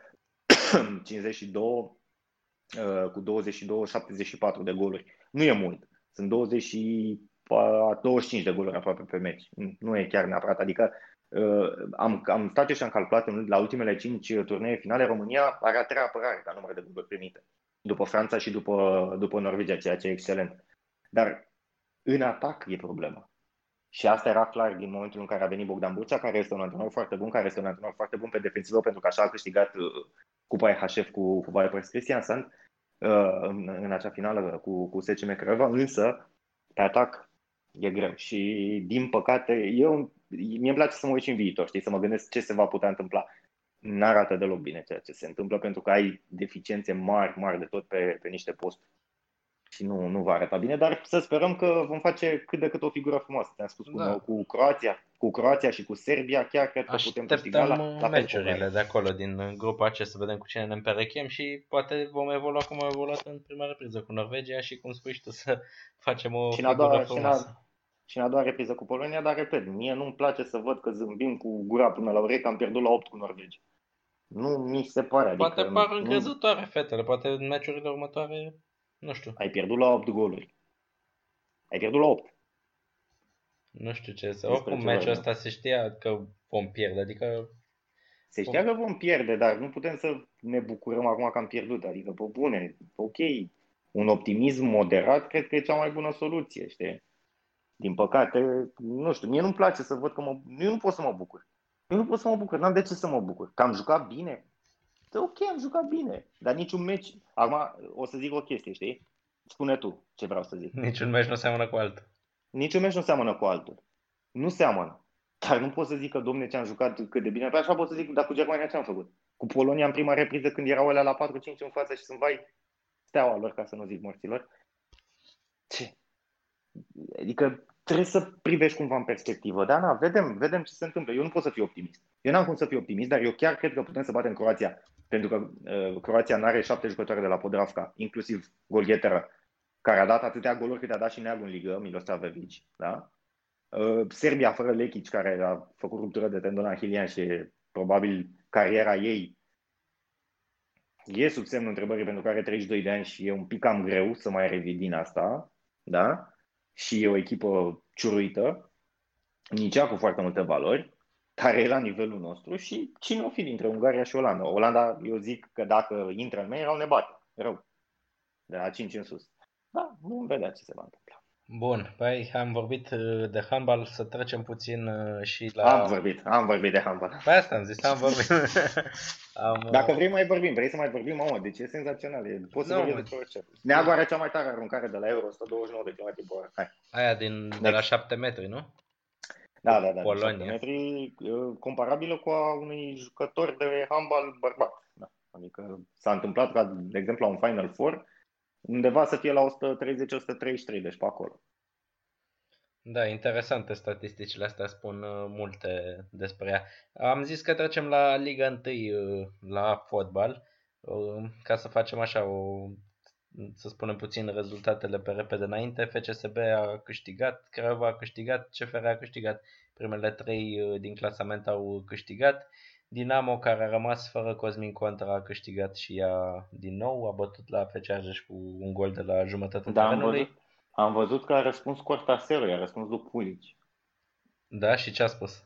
52 uh, cu 22, 74 de goluri. Nu e mult. Sunt 20 25 de goluri aproape pe meci. Nu e chiar neapărat. Adică uh, am, am stat și am calculat în, la ultimele 5 turnee finale, România are a treia apărare ca număr de goluri primite după Franța și după, după Norvegia, ceea ce e excelent. Dar în atac e problema. Și asta era clar din momentul în care a venit Bogdan Burcea, care este un antrenor foarte bun, care este un antrenor foarte bun pe defensivă, pentru că așa a câștigat uh, Cupa EHF cu, cu Vipers Christiansen uh, în, în acea finală cu, cu SCM Craiova, însă pe atac e greu. Și din păcate, eu, mie îmi place să mă uit și în viitor, știi, să mă gândesc ce se va putea întâmpla nu arată deloc bine ceea ce se întâmplă pentru că ai deficiențe mari, mari de tot pe, pe niște posturi. Și nu, nu va arăta bine, dar să sperăm că vom face cât de cât o figură frumoasă. Te-am spus da. cu, cu Croația, cu Croația și cu Serbia, chiar cred că putem câștiga la, la meciurile de acolo din grupul acesta, să vedem cu cine ne împerechem și poate vom evolua cum am evoluat în prima repriză cu Norvegia și cum spui tu să facem o și figură doua, frumoasă. Și și în a doua repriză cu Polonia, dar repet, mie nu-mi place să văd că zâmbim cu gura până la urechi că am pierdut la 8 cu Norvegia. Nu mi se pare. Adică poate par nu, încrezătoare fetele, poate în meciurile următoare, nu știu. Ai pierdut la 8 goluri. Ai pierdut la 8. Nu știu ce să... Oricum, meciul ăsta se știa că vom pierde, adică... Se știa că vom pierde, dar nu putem să ne bucurăm acum că am pierdut. Adică, pe bune, ok, un optimism moderat cred că e cea mai bună soluție, știi? Din păcate, nu știu, mie nu-mi place să văd că mă... Eu nu pot să mă bucur. Eu nu pot să mă bucur, n-am de ce să mă bucur. Că am jucat bine. De ok, am jucat bine, dar niciun meci... Acum o să zic o chestie, știi? Spune tu ce vreau să zic. Niciun meci nu seamănă cu altul. Niciun meci nu seamănă cu altul. Nu seamănă. Dar nu pot să zic că, domne, ce am jucat cât de bine. Pe așa pot să zic, dar cu Germania ce am făcut? Cu Polonia în prima repriză când erau alea la 4-5 în față și sunt vai steaua lor, ca să nu zic morților. Ce? Adică trebuie să privești cumva în perspectivă. Da, na, vedem, vedem ce se întâmplă. Eu nu pot să fiu optimist. Eu n-am cum să fiu optimist, dar eu chiar cred că putem să batem Croația. Pentru că uh, Croația nu are șapte jucători de la Podravka, inclusiv golgheteră, care a dat atâtea goluri cât a dat și neagul în ligă, Miloslav Vevici. Da? Uh, Serbia fără Lekic, care a făcut ruptură de tendon ahilian și probabil cariera ei e sub semnul întrebării pentru că are 32 de ani și e un pic cam greu să mai revii din asta. Da? Și e o echipă ciuruită, nici ea cu foarte multe valori, care e la nivelul nostru și cine o fi dintre Ungaria și Olanda. Olanda, eu zic că dacă intră în mei, erau ne bate, rău, de la 5 în sus. Da, vom vedea ce se va întâmpla. Bun, păi am vorbit uh, de handbal, să trecem puțin uh, și la... Am vorbit, am vorbit de handbal. Păi asta am zis, am vorbit. am, Dacă uh, vrei mai vorbim, vrei să mai vorbim, mamă, deci e senzațional, e, poți să vorbim despre orice. Neagu are cea mai tare aruncare de la Euro, 129 de km pe oră, hai. Aia din, de, de la 7 metri, nu? Da, da, da. Polonia. metri comparabilă cu a unui jucător de handbal bărbat. Da. Adică s-a întâmplat ca, de exemplu, la un Final Four, undeva să fie la 130-133, deci pe acolo. Da, interesante statisticile astea spun uh, multe despre ea. Am zis că trecem la Liga 1 uh, la fotbal, uh, ca să facem așa o să spunem puțin rezultatele pe repede înainte. FCSB a câștigat, Craiova a câștigat, CFR a câștigat. Primele trei din clasament au câștigat. Dinamo, care a rămas fără Cosmin Contra, a câștigat și ea din nou, a bătut la FC Argeș cu un gol de la jumătatea da, terenului. Am văzut, am văzut că a răspuns Cortasero, i-a răspuns lui Pulici. Da, și ce a spus?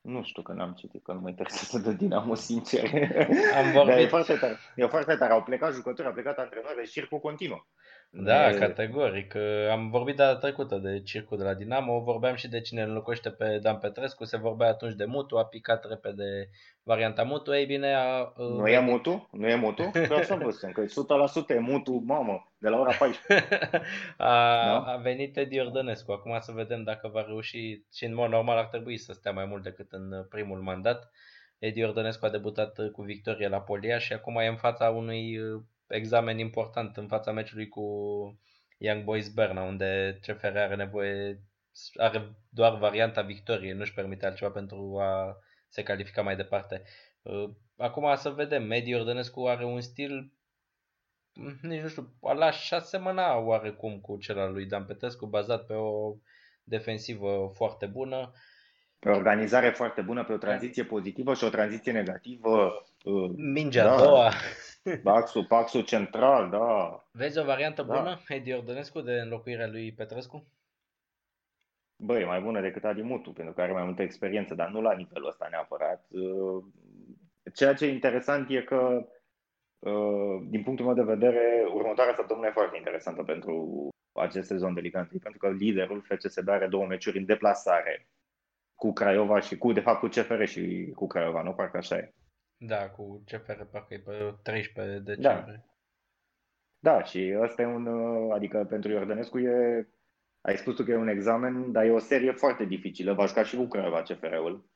Nu știu că n-am citit, că nu mă interesează de Dinamo, sincer. Am vorbit... Dar e foarte tare. E foarte tare. Au plecat jucători, au plecat antrenori, deci circul continuă. Da, de... categoric. Am vorbit data trecută de circul de la Dinamo, vorbeam și de cine înlocuiește pe Dan Petrescu, se vorbea atunci de Mutu, a picat repede varianta Mutu, ei bine a... Nu e Mutu? Nu e Mutu? Că așa văzusem, că 100% e Mutu, mamă, de la ora 14. a, da? a venit Edi Ordănescu, acum să vedem dacă va reuși și în mod normal ar trebui să stea mai mult decât în primul mandat. Edi Ordănescu a debutat cu victorie la Polia și acum e în fața unui examen important în fața meciului cu Young Boys Berna, unde CFR are nevoie, are doar varianta victoriei, nu-și permite altceva pentru a se califica mai departe. Uh, acum să vedem, Medi Ordănescu are un stil mm, nici nu știu, l-aș șasemăna oarecum cu cel al lui Dan Petescu, bazat pe o defensivă foarte bună. Pe o organizare foarte bună, pe o tranziție pozitivă și o tranziție negativă. Uh, Mingea da. a doua. Paxul, Paxul central, da. Vezi o variantă da. bună, Edi Ordănescu, de înlocuirea lui Petrescu? Băi, mai bună decât Adi Mutu, pentru că are mai multă experiență, dar nu la nivelul ăsta neapărat. Uh, ceea ce e interesant e că, uh, din punctul meu de vedere, următoarea săptămână e foarte interesantă pentru acest sezon de Liga 1, pentru că liderul FCSB are două meciuri în deplasare cu Craiova și cu, de fapt, cu CFR și cu Craiova, nu? Parcă așa e. Da, cu CFR parcă e pe 13 decembrie. Da. da, și ăsta e un, uh, adică pentru Iordănescu e, ai spus tu că e un examen, dar e o serie foarte dificilă, va juca și cu Craiova CFR-ul.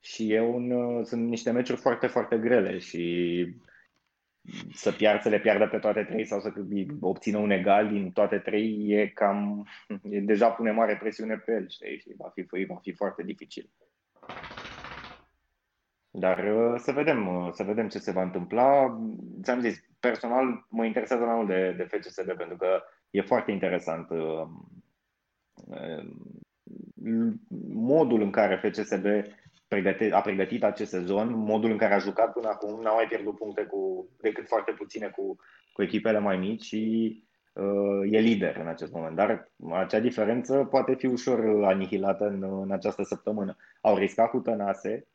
Și e un, uh, sunt niște meciuri foarte, foarte grele și să piard, să le piardă pe toate trei sau să obțină un egal din toate trei e cam, e deja pune mare presiune pe el, știi, și va fi, va fi foarte dificil. Dar uh, să vedem, uh, să vedem ce se va întâmpla. Ți-am zis, personal mă interesează mai mult de, de FCSB pentru că e foarte interesant uh, modul în care FCSB a pregătit acest sezon, modul în care a jucat până acum, n-a mai pierdut puncte cu, decât foarte puține cu, cu echipele mai mici și uh, e lider în acest moment. Dar acea diferență poate fi ușor anihilată în, în această săptămână. Au riscat cu Tănase,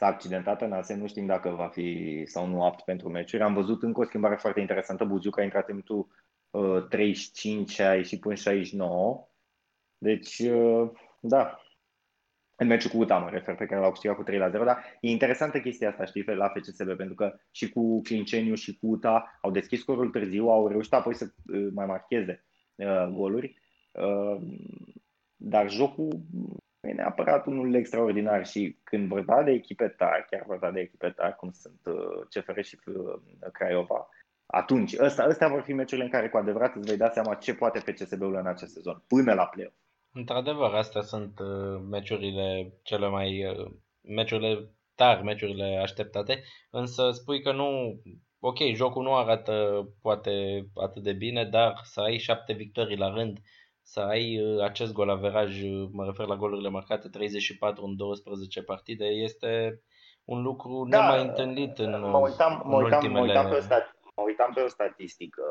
s-a accidentat în ASE, nu știm dacă va fi sau nu apt pentru meciuri. Am văzut încă o schimbare foarte interesantă. Buziuc a intrat în minutul uh, 35 a ieșit până 69. Deci, uh, da, în meciul cu UTA mă refer, pe care l-au câștigat cu 3 la 0, dar e interesantă chestia asta, știi, la FCSB, pentru că și cu Clinceniu și cu UTA au deschis scorul târziu, au reușit apoi să uh, mai marcheze uh, goluri, uh, dar jocul e neapărat unul extraordinar și când vorba de echipe tari, chiar vorba de echipe tari, cum sunt uh, CFR și uh, Craiova, atunci, ăsta, ăstea vor fi meciurile în care cu adevărat îți vei da seama ce poate FCSB-ul în acest sezon, până la play Într-adevăr, astea sunt uh, meciurile cele mai uh, meciurile tari, meciurile așteptate, însă spui că nu, ok, jocul nu arată poate atât de bine, dar să ai șapte victorii la rând, să ai uh, acest gol averaj, uh, mă refer la golurile marcate, 34 în 12 partide, este un lucru da, nemai întâlnit în, mă uitam, mă uitam, ultimele... Mă uitam, pe o stat, mă uitam pe o statistică,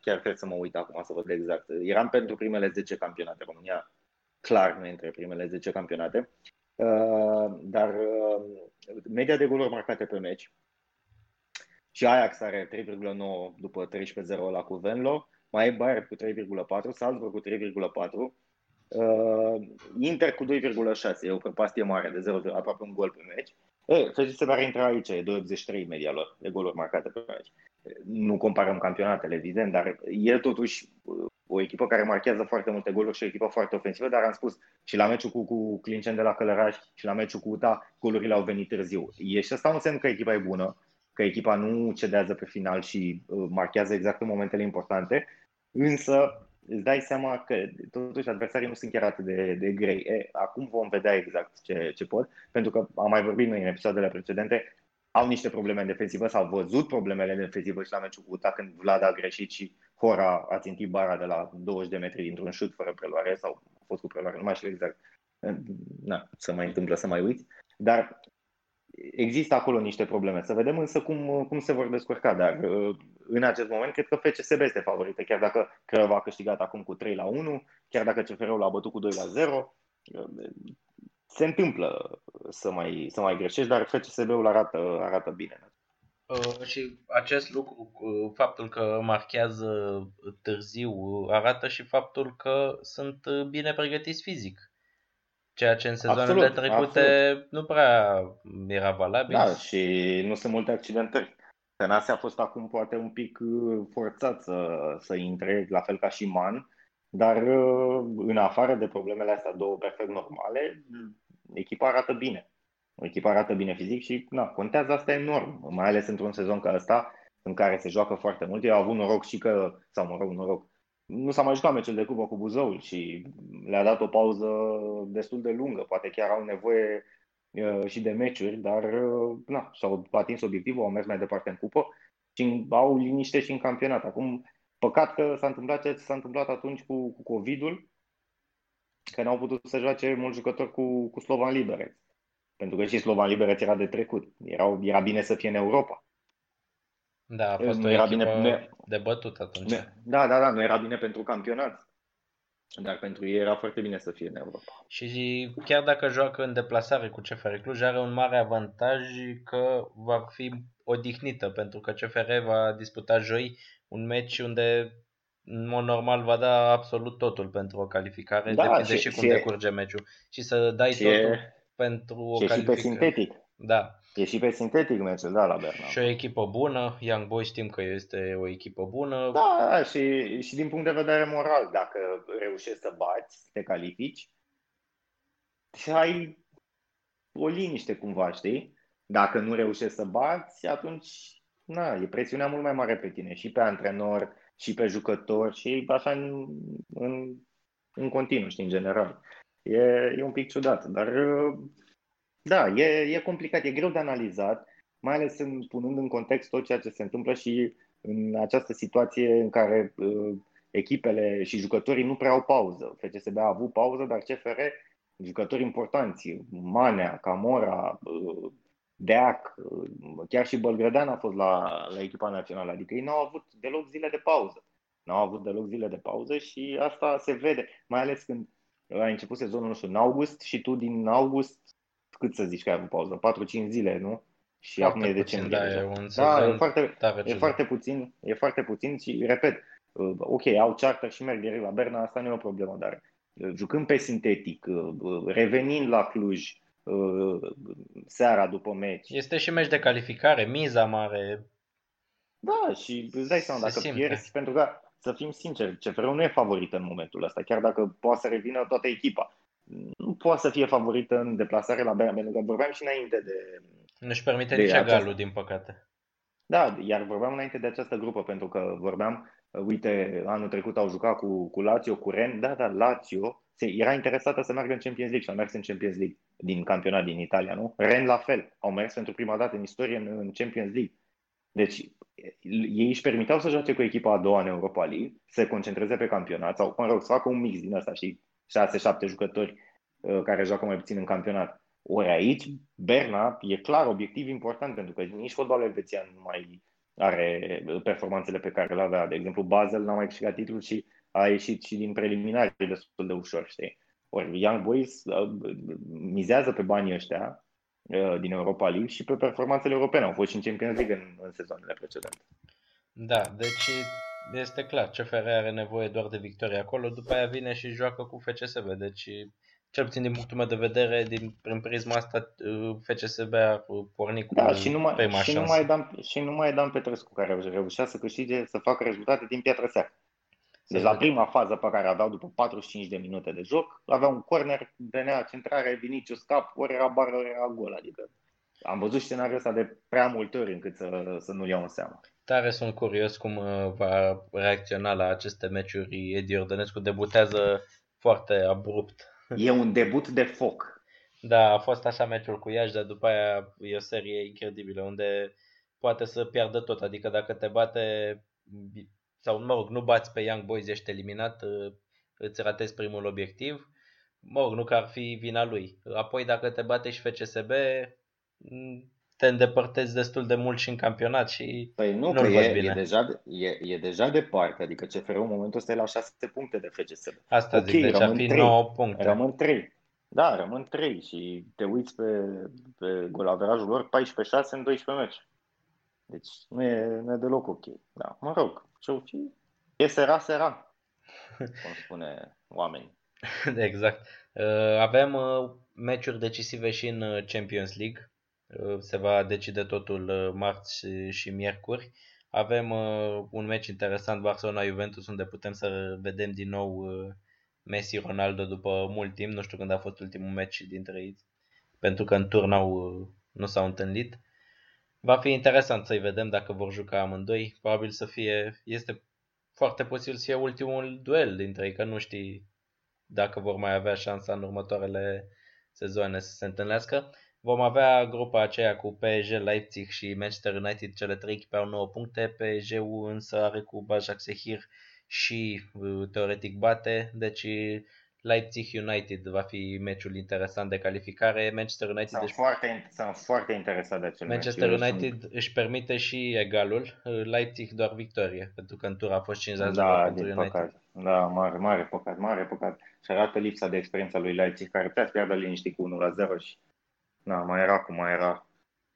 chiar cred să mă uit acum să văd exact. Eram pentru primele 10 campionate. România clar nu între primele 10 campionate. Uh, dar media de goluri marcate pe meci și Ajax are 3,9 după 13-0 la cu Venlo, mai e Bayern cu 3,4, Salzburg cu 3,4, uh, Inter cu 2,6, e o prăpastie mare de 0, aproape un gol pe meci. E, FCSB ar intra aici, e 2,83 media lor de goluri marcate pe meci. Nu comparăm campionatele, evident, dar e totuși o echipă care marchează foarte multe goluri și o echipă foarte ofensivă, dar am spus și la meciul cu, cu Clincen de la Călăraș și la meciul cu UTA, golurile au venit târziu. E și asta un semn că echipa e bună, că echipa nu cedează pe final și uh, marchează exact în momentele importante, însă îți dai seama că totuși adversarii nu sunt chiar atât de, de grei. E, acum vom vedea exact ce, ce pot, pentru că am mai vorbit noi în episoadele precedente, au niște probleme în defensivă, s-au văzut problemele în defensivă și la meciul cu UTA când Vlad a greșit și Hora a țintit bara de la 20 de metri dintr-un șut fără preluare sau a fost cu preluare, nu mai știu exact. Na, să mai întâmplă să mai uiți. Dar există acolo niște probleme. Să vedem însă cum, cum se vor descurca. Dar uh, în acest moment cred că FCSB este favorită, chiar dacă Craiova a câștigat acum cu 3 la 1, chiar dacă CFR-ul l-a bătut cu 2 la 0. Se întâmplă să mai, să mai greșești, dar FCSB-ul arată, arată bine. Uh, și acest lucru, uh, faptul că marchează târziu, arată și faptul că sunt bine pregătiți fizic. Ceea ce în sezoanele absolut, trecute absolut. nu prea era valabil. Da, și nu sunt multe accidentări. Tănase a fost acum poate un pic uh, forțat să, să intre, la fel ca și Man, dar uh, în afară de problemele astea două perfect normale, echipa arată bine. Echipa arată bine fizic și na, contează asta enorm, mai ales într-un sezon ca ăsta în care se joacă foarte mult. Eu au avut noroc și că, sau mă rog, noroc, nu s-a mai jucat meciul de cupă cu Buzăul și le-a dat o pauză destul de lungă. Poate chiar au nevoie uh, și de meciuri, dar uh, na, și-au atins obiectivul, au mers mai departe în cupă și au liniște și în campionat. Acum, păcat că s-a întâmplat ce s-a întâmplat atunci cu, cu COVID-ul, că n-au putut să joace mulți jucători cu, cu Slovan Liberec. Pentru că și Slovan Liberec era de trecut. Erau, era bine să fie în Europa. Da, a fost nu o era bine, de bătut atunci. Da, da, da, nu era bine pentru campionat. Dar pentru ei era foarte bine să fie în Europa. Și chiar dacă joacă în deplasare cu CFR Cluj, are un mare avantaj că va fi odihnită, pentru că CFR va disputa joi un meci unde în mod normal va da absolut totul pentru o calificare, da, depinde și, și cum și decurge meciul. Și să dai și totul e, pentru o și calificare. Și pe sintetic. Da. E și pe sintetic meciul, da, la Berna. Și o echipă bună, Young Boys știm că este o echipă bună. Da, și, și din punct de vedere moral, dacă reușești să bați, te califici, și ai o liniște cumva, știi? Dacă nu reușești să bați, atunci na, e presiunea mult mai mare pe tine, și pe antrenor, și pe jucător, și așa în, în, în continuu, știi, în general. E, e un pic ciudat, dar da, e, e complicat, e greu de analizat, mai ales în, punând în context tot ceea ce se întâmplă și în această situație în care uh, echipele și jucătorii nu prea au pauză. FCSB a avut pauză, dar CFR, jucători importanți, Manea, Camora, uh, Deac, uh, chiar și Bălgrădean a fost la, la echipa națională, adică ei n-au avut deloc zile de pauză. N-au avut deloc zile de pauză și asta se vede, mai ales când a început sezonul, nu știu, în august și tu din august cât să zici că ai avut pauză? 4-5 zile, nu? Și foarte acum e decembrie. Da, e, un da, e foarte, e foarte puțin, e foarte puțin și, repet, uh, ok, au charter și merg direct la Berna, asta nu e o problemă, dar uh, jucând pe sintetic, uh, revenind la Cluj, seara după meci. Este și meci de calificare, miza mare. Da, și îți dai seama, dacă simte. pierzi, pentru că, să fim sinceri, CFR nu e favorită în momentul ăsta, chiar dacă poate să revină toată echipa nu poate să fie favorită în deplasare la Berna, pentru că vorbeam și înainte de... Nu-și permite nici egalul, din păcate. Da, iar vorbeam înainte de această grupă, pentru că vorbeam, uite, anul trecut au jucat cu, cu Lazio, cu Ren, da, da, Lazio se, era interesată să meargă în Champions League și a mers în Champions League din campionat din Italia, nu? Ren la fel, au mers pentru prima dată în istorie în, în Champions League. Deci ei își permiteau să joace cu echipa a doua în Europa League, să se concentreze pe campionat sau, mă rog, să facă un mix din asta, și 6-7 jucători uh, care joacă mai puțin în campionat. Ori aici, Berna e clar obiectiv important pentru că nici fotbalul elvețian nu mai are performanțele pe care le avea. De exemplu, Basel n-a mai câștigat titlul și a ieșit și din preliminari destul de ușor, știi? Ori Young Boys uh, mizează pe banii ăștia uh, din Europa League și pe performanțele europene. Au fost și în Champions League în, în sezoanele precedente. Da, deci este clar, CFR are nevoie doar de victorie acolo, după aia vine și joacă cu FCSB, deci cel puțin din punctul meu de vedere, din, prin prisma asta, uh, FCSB a pornit cu da, și numai, prima și numai Dan, și numai Dan Petrescu care reușea să câștige, să facă rezultate din piatră seară. Deci la prima fază pe care aveau după 45 de minute de joc, avea un corner, venea centrare, Vinicius cap, ori era bară, ori era gol. Adică am văzut scenariul ăsta de prea multe ori încât să, să nu-l iau în seama. Tare sunt curios cum uh, va reacționa la aceste meciuri. Edi Ordănescu debutează foarte abrupt. E un debut de foc. Da, a fost așa meciul cu Iași, dar după aia e o serie incredibilă unde poate să piardă tot. Adică dacă te bate sau mă rog, nu bați pe Young Boys, ești eliminat, uh, îți ratezi primul obiectiv. Mă rog, nu că ar fi vina lui. Apoi dacă te bate și FCSB, mm, te îndepărtezi destul de mult și în campionat și păi nu, nu că e, bine. e, deja, e, e deja departe, adică CFR-ul în momentul ăsta e la 6 puncte de FCSB. Asta okay, zic, deci ar fi 3, 9 puncte. Rămân 3. Da, rămân 3 și te uiți pe, pe golaverajul lor 14-6 în 12 meci. Deci nu e, nu e deloc ok. Da, mă rog, ce-o fi, e sera, sera, cum spune oamenii. exact. Uh, avem uh, meciuri decisive și în uh, Champions League. Se va decide totul marți și miercuri. Avem un meci interesant Barcelona-Juventus unde putem să vedem din nou Messi-Ronaldo după mult timp. Nu știu când a fost ultimul meci dintre ei, pentru că în turnau nu s-au întâlnit. Va fi interesant să-i vedem dacă vor juca amândoi. Probabil să fie, este foarte posibil să fie ultimul duel dintre ei, că nu știi dacă vor mai avea șansa în următoarele sezoane să se întâlnească. Vom avea grupa aceea cu PSG, Leipzig și Manchester United, cele trei echipe au 9 puncte, PSG-ul însă are cu Bajak Sehir și uh, teoretic bate, deci Leipzig United va fi meciul interesant de calificare. Manchester United sunt, deci... foarte, sunt foarte interesat de acel Manchester meci. United sunt... își permite și egalul, Leipzig doar victorie, pentru că în tur a fost 5 da, pentru United. Păcat. Da, mare, mare păcat, mare păcat. Și arată lipsa de experiență lui Leipzig, care putea să pierdă liniștit cu 1 la 0 și na, mai era cum mai era.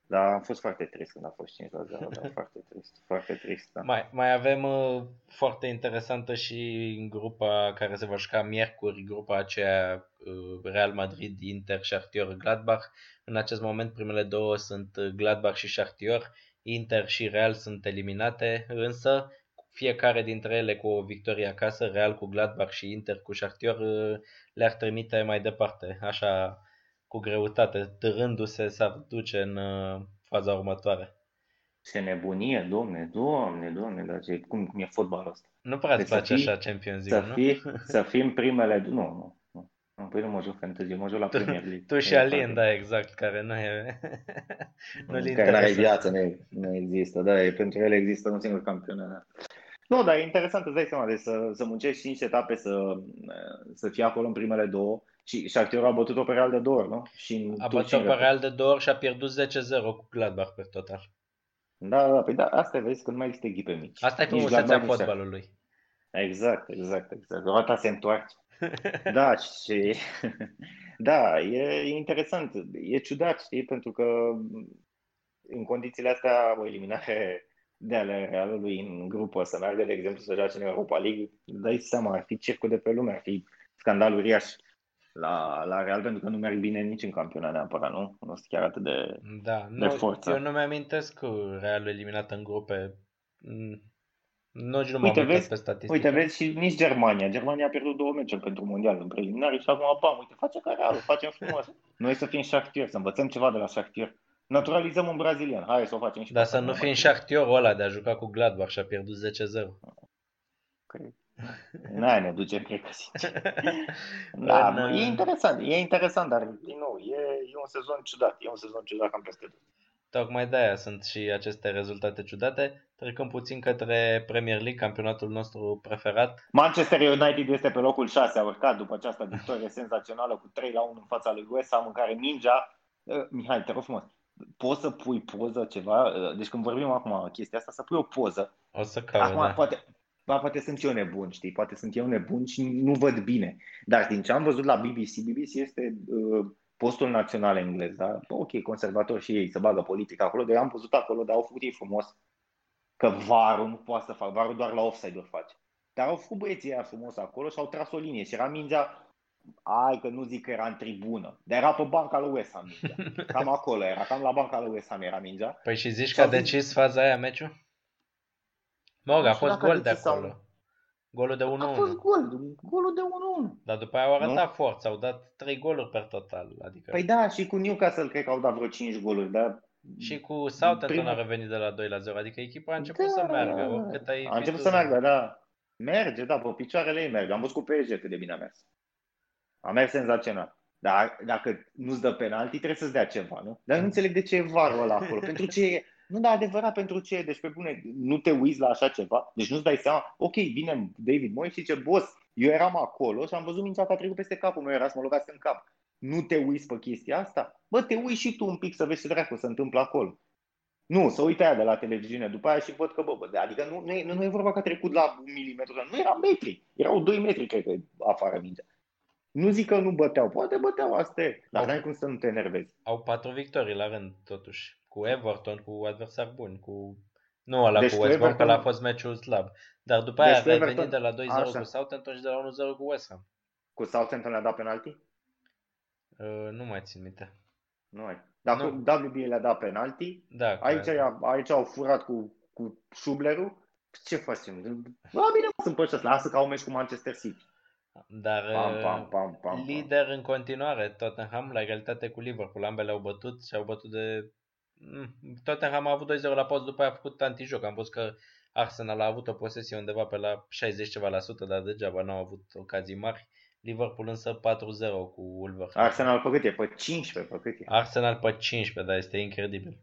Da, am fost foarte trist când a fost 5 la 0, da, foarte trist, foarte trist. Da. Mai, mai avem uh, foarte interesantă și în grupa care se va juca miercuri, grupa aceea uh, Real Madrid, Inter, Chartier, Gladbach. În acest moment primele două sunt uh, Gladbach și Chartier, Inter și Real sunt eliminate, însă fiecare dintre ele cu o victorie acasă, Real cu Gladbach și Inter cu Chartier, uh, le-ar trimite mai departe. Așa cu greutate, târându-se să duce în uh, faza următoare. Ce nebunie, domne, domne, domne, dar ce, cum, cum e fotbalul ăsta? Nu prea îți deci place așa Champions League, să fii, nu? Să fim primele, nu, nu, nu. Nu, păi nu mă joc fantasy, mă joc la Premier League. Tu și Alin, da, exact, care nu e... nu care nu are viață, nu, nu există, da, e, pentru el există un singur campionat. Nu, dar e interesant, îți dai seama, de să, să muncești 5 etape, să, să fii acolo în primele două și Shakhtar a bătut-o pe Real de două ori, nu? Și a bătut-o pe Real de două ori și a pierdut 10-0 cu Gladbach pe total. Da, da, păi da, asta vezi când mai există echipe mici. Asta e frumusețea fotbalului. Exact, exact, exact. Roata se întoarce. da, și da, e, e interesant, e ciudat, știi, pentru că în condițiile astea o eliminare de ale Realului în grupă să meargă, de exemplu, să joace în Europa League, dai seama, ar fi circul de pe lume, ar fi scandal uriaș la, la Real, pentru că nu merg bine nici în campionat neapărat, nu? Nu sunt chiar atât de, da, de nu, forță. Eu nu mi-amintesc că Realul eliminat în grupe. Nu, nu m-am uite, vezi, pe statistică. Uite, vezi și nici Germania. Germania a pierdut două meciuri pentru mondial în preliminari și acum, bam, uite, face ca Realul, facem frumos. Noi să fim Shakhtar, să învățăm ceva de la Shakhtar. Naturalizăm un brazilian. Hai să o facem și Dar să nu fim Shakhtar ăla de a juca cu Gladbach și a pierdut 10-0. Okay. N-ai ne ducem, cred că Da, în... e interesant, e interesant, dar din nou, e, e un sezon ciudat, e un sezon ciudat cam peste tot. Tocmai de aia sunt și aceste rezultate ciudate. Trecăm puțin către Premier League, campionatul nostru preferat. Manchester United este pe locul 6, a urcat după această victorie senzațională cu 3 la 1 în fața lui West Ham, în care mingea, uh, Mihai, te rog frumos, poți să pui poză ceva, uh, deci când vorbim acum chestia asta, să pui o poză. O să caut, Acum, da. poate, ba, poate sunt eu nebun, știi, poate sunt eu nebun și nu văd bine. Dar din ce am văzut la BBC, BBC este uh, postul național englez, da? Ok, conservator și ei, să bagă politica acolo, dar am văzut acolo, dar au făcut ei frumos că varul nu poate să facă, varul doar la offside-uri face. Dar au făcut băieții aia frumos acolo și au tras o linie și era mingea ai că nu zic că era în tribună, dar era pe banca lui West Ham mingea. Cam acolo era, cam la banca lui West Ham era mingea. Păi și zici că a decis faza aia meciul? Mă rog, a fost gol de acolo. Sau... Golul de 1-1. A fost gol, golul de 1-1. Dar după aia au arătat Nu? forță, au dat 3 goluri per total. Adică Păi da, și cu Newcastle cred că au dat vreo 5 goluri, dar și cu Southampton prima- a revenit de la 2 la 0. Adică echipa a început Da, să meargă. da, da. Oricât ai a fi început tu să meargă, da. Merge, da, pe picioarele ei merge. Am văzut cu PSG cât de bine a mers. A mers senzațional. Dar dacă nu-ți dă penalti, trebuie să-ți dea ceva, nu? Dar nu înțeleg de ce e varul ăla acolo. Pentru ce e? Nu, dar adevărat pentru ce e? Deci pe bune, nu te uiți la așa ceva? Deci nu-ți dai seama? Ok, vine David Moyes și zice, boss, eu eram acolo și am văzut mingea că a trecut peste capul meu, era să mă lovească în cap. Nu te uiți pe chestia asta? Bă, te uiți și tu un pic să vezi ce dracu se întâmplă acolo. Nu, să uite aia de la televiziune după aia și văd că, bă, bă adică nu, nu, e, nu e vorba că a trecut la un milimetru, nu era metri, erau 2 metri, cred că, afară mingea. Nu zic că nu băteau, poate băteau, asta e, dar n-ai cum să nu te enervezi. Au 4 victorii la rând, totuși. Cu Everton, cu adversari buni, cu... Nu ăla Deci cu cu West Brom, că Everton- l-a fost meciul slab. Dar după Deci aia cu ai Everton- venit de la 2-0 Așa. cu Southampton și de la 1-0 cu West Ham. Cu Southampton le-a dat penalti? Uh, nu mai țin minte. Nu ai. Dar Nu. cu WB le-a dat penalti, Da, că- aici, ia- aici au furat cu, cu șublerul, ce facem? Bă, bine, mă, sunt pe ăștia, lasă că au meci cu Manchester City. Dar Pam, uh, pam, pam, pam, pam. lider în continuare Tottenham la egalitate cu Liverpool. Ambele au bătut și au bătut de... Mm, Tottenham a avut 2-0 la pauză, după aia a făcut antijoc. Am văzut că Arsenal a avut o posesie undeva pe la 60 ceva la sută, dar degeaba n-au avut ocazii mari. Liverpool însă 4-0 cu Wolverhampton. Arsenal pe cât e? Pe 15, pe cât e? Arsenal pe 15, dar este incredibil.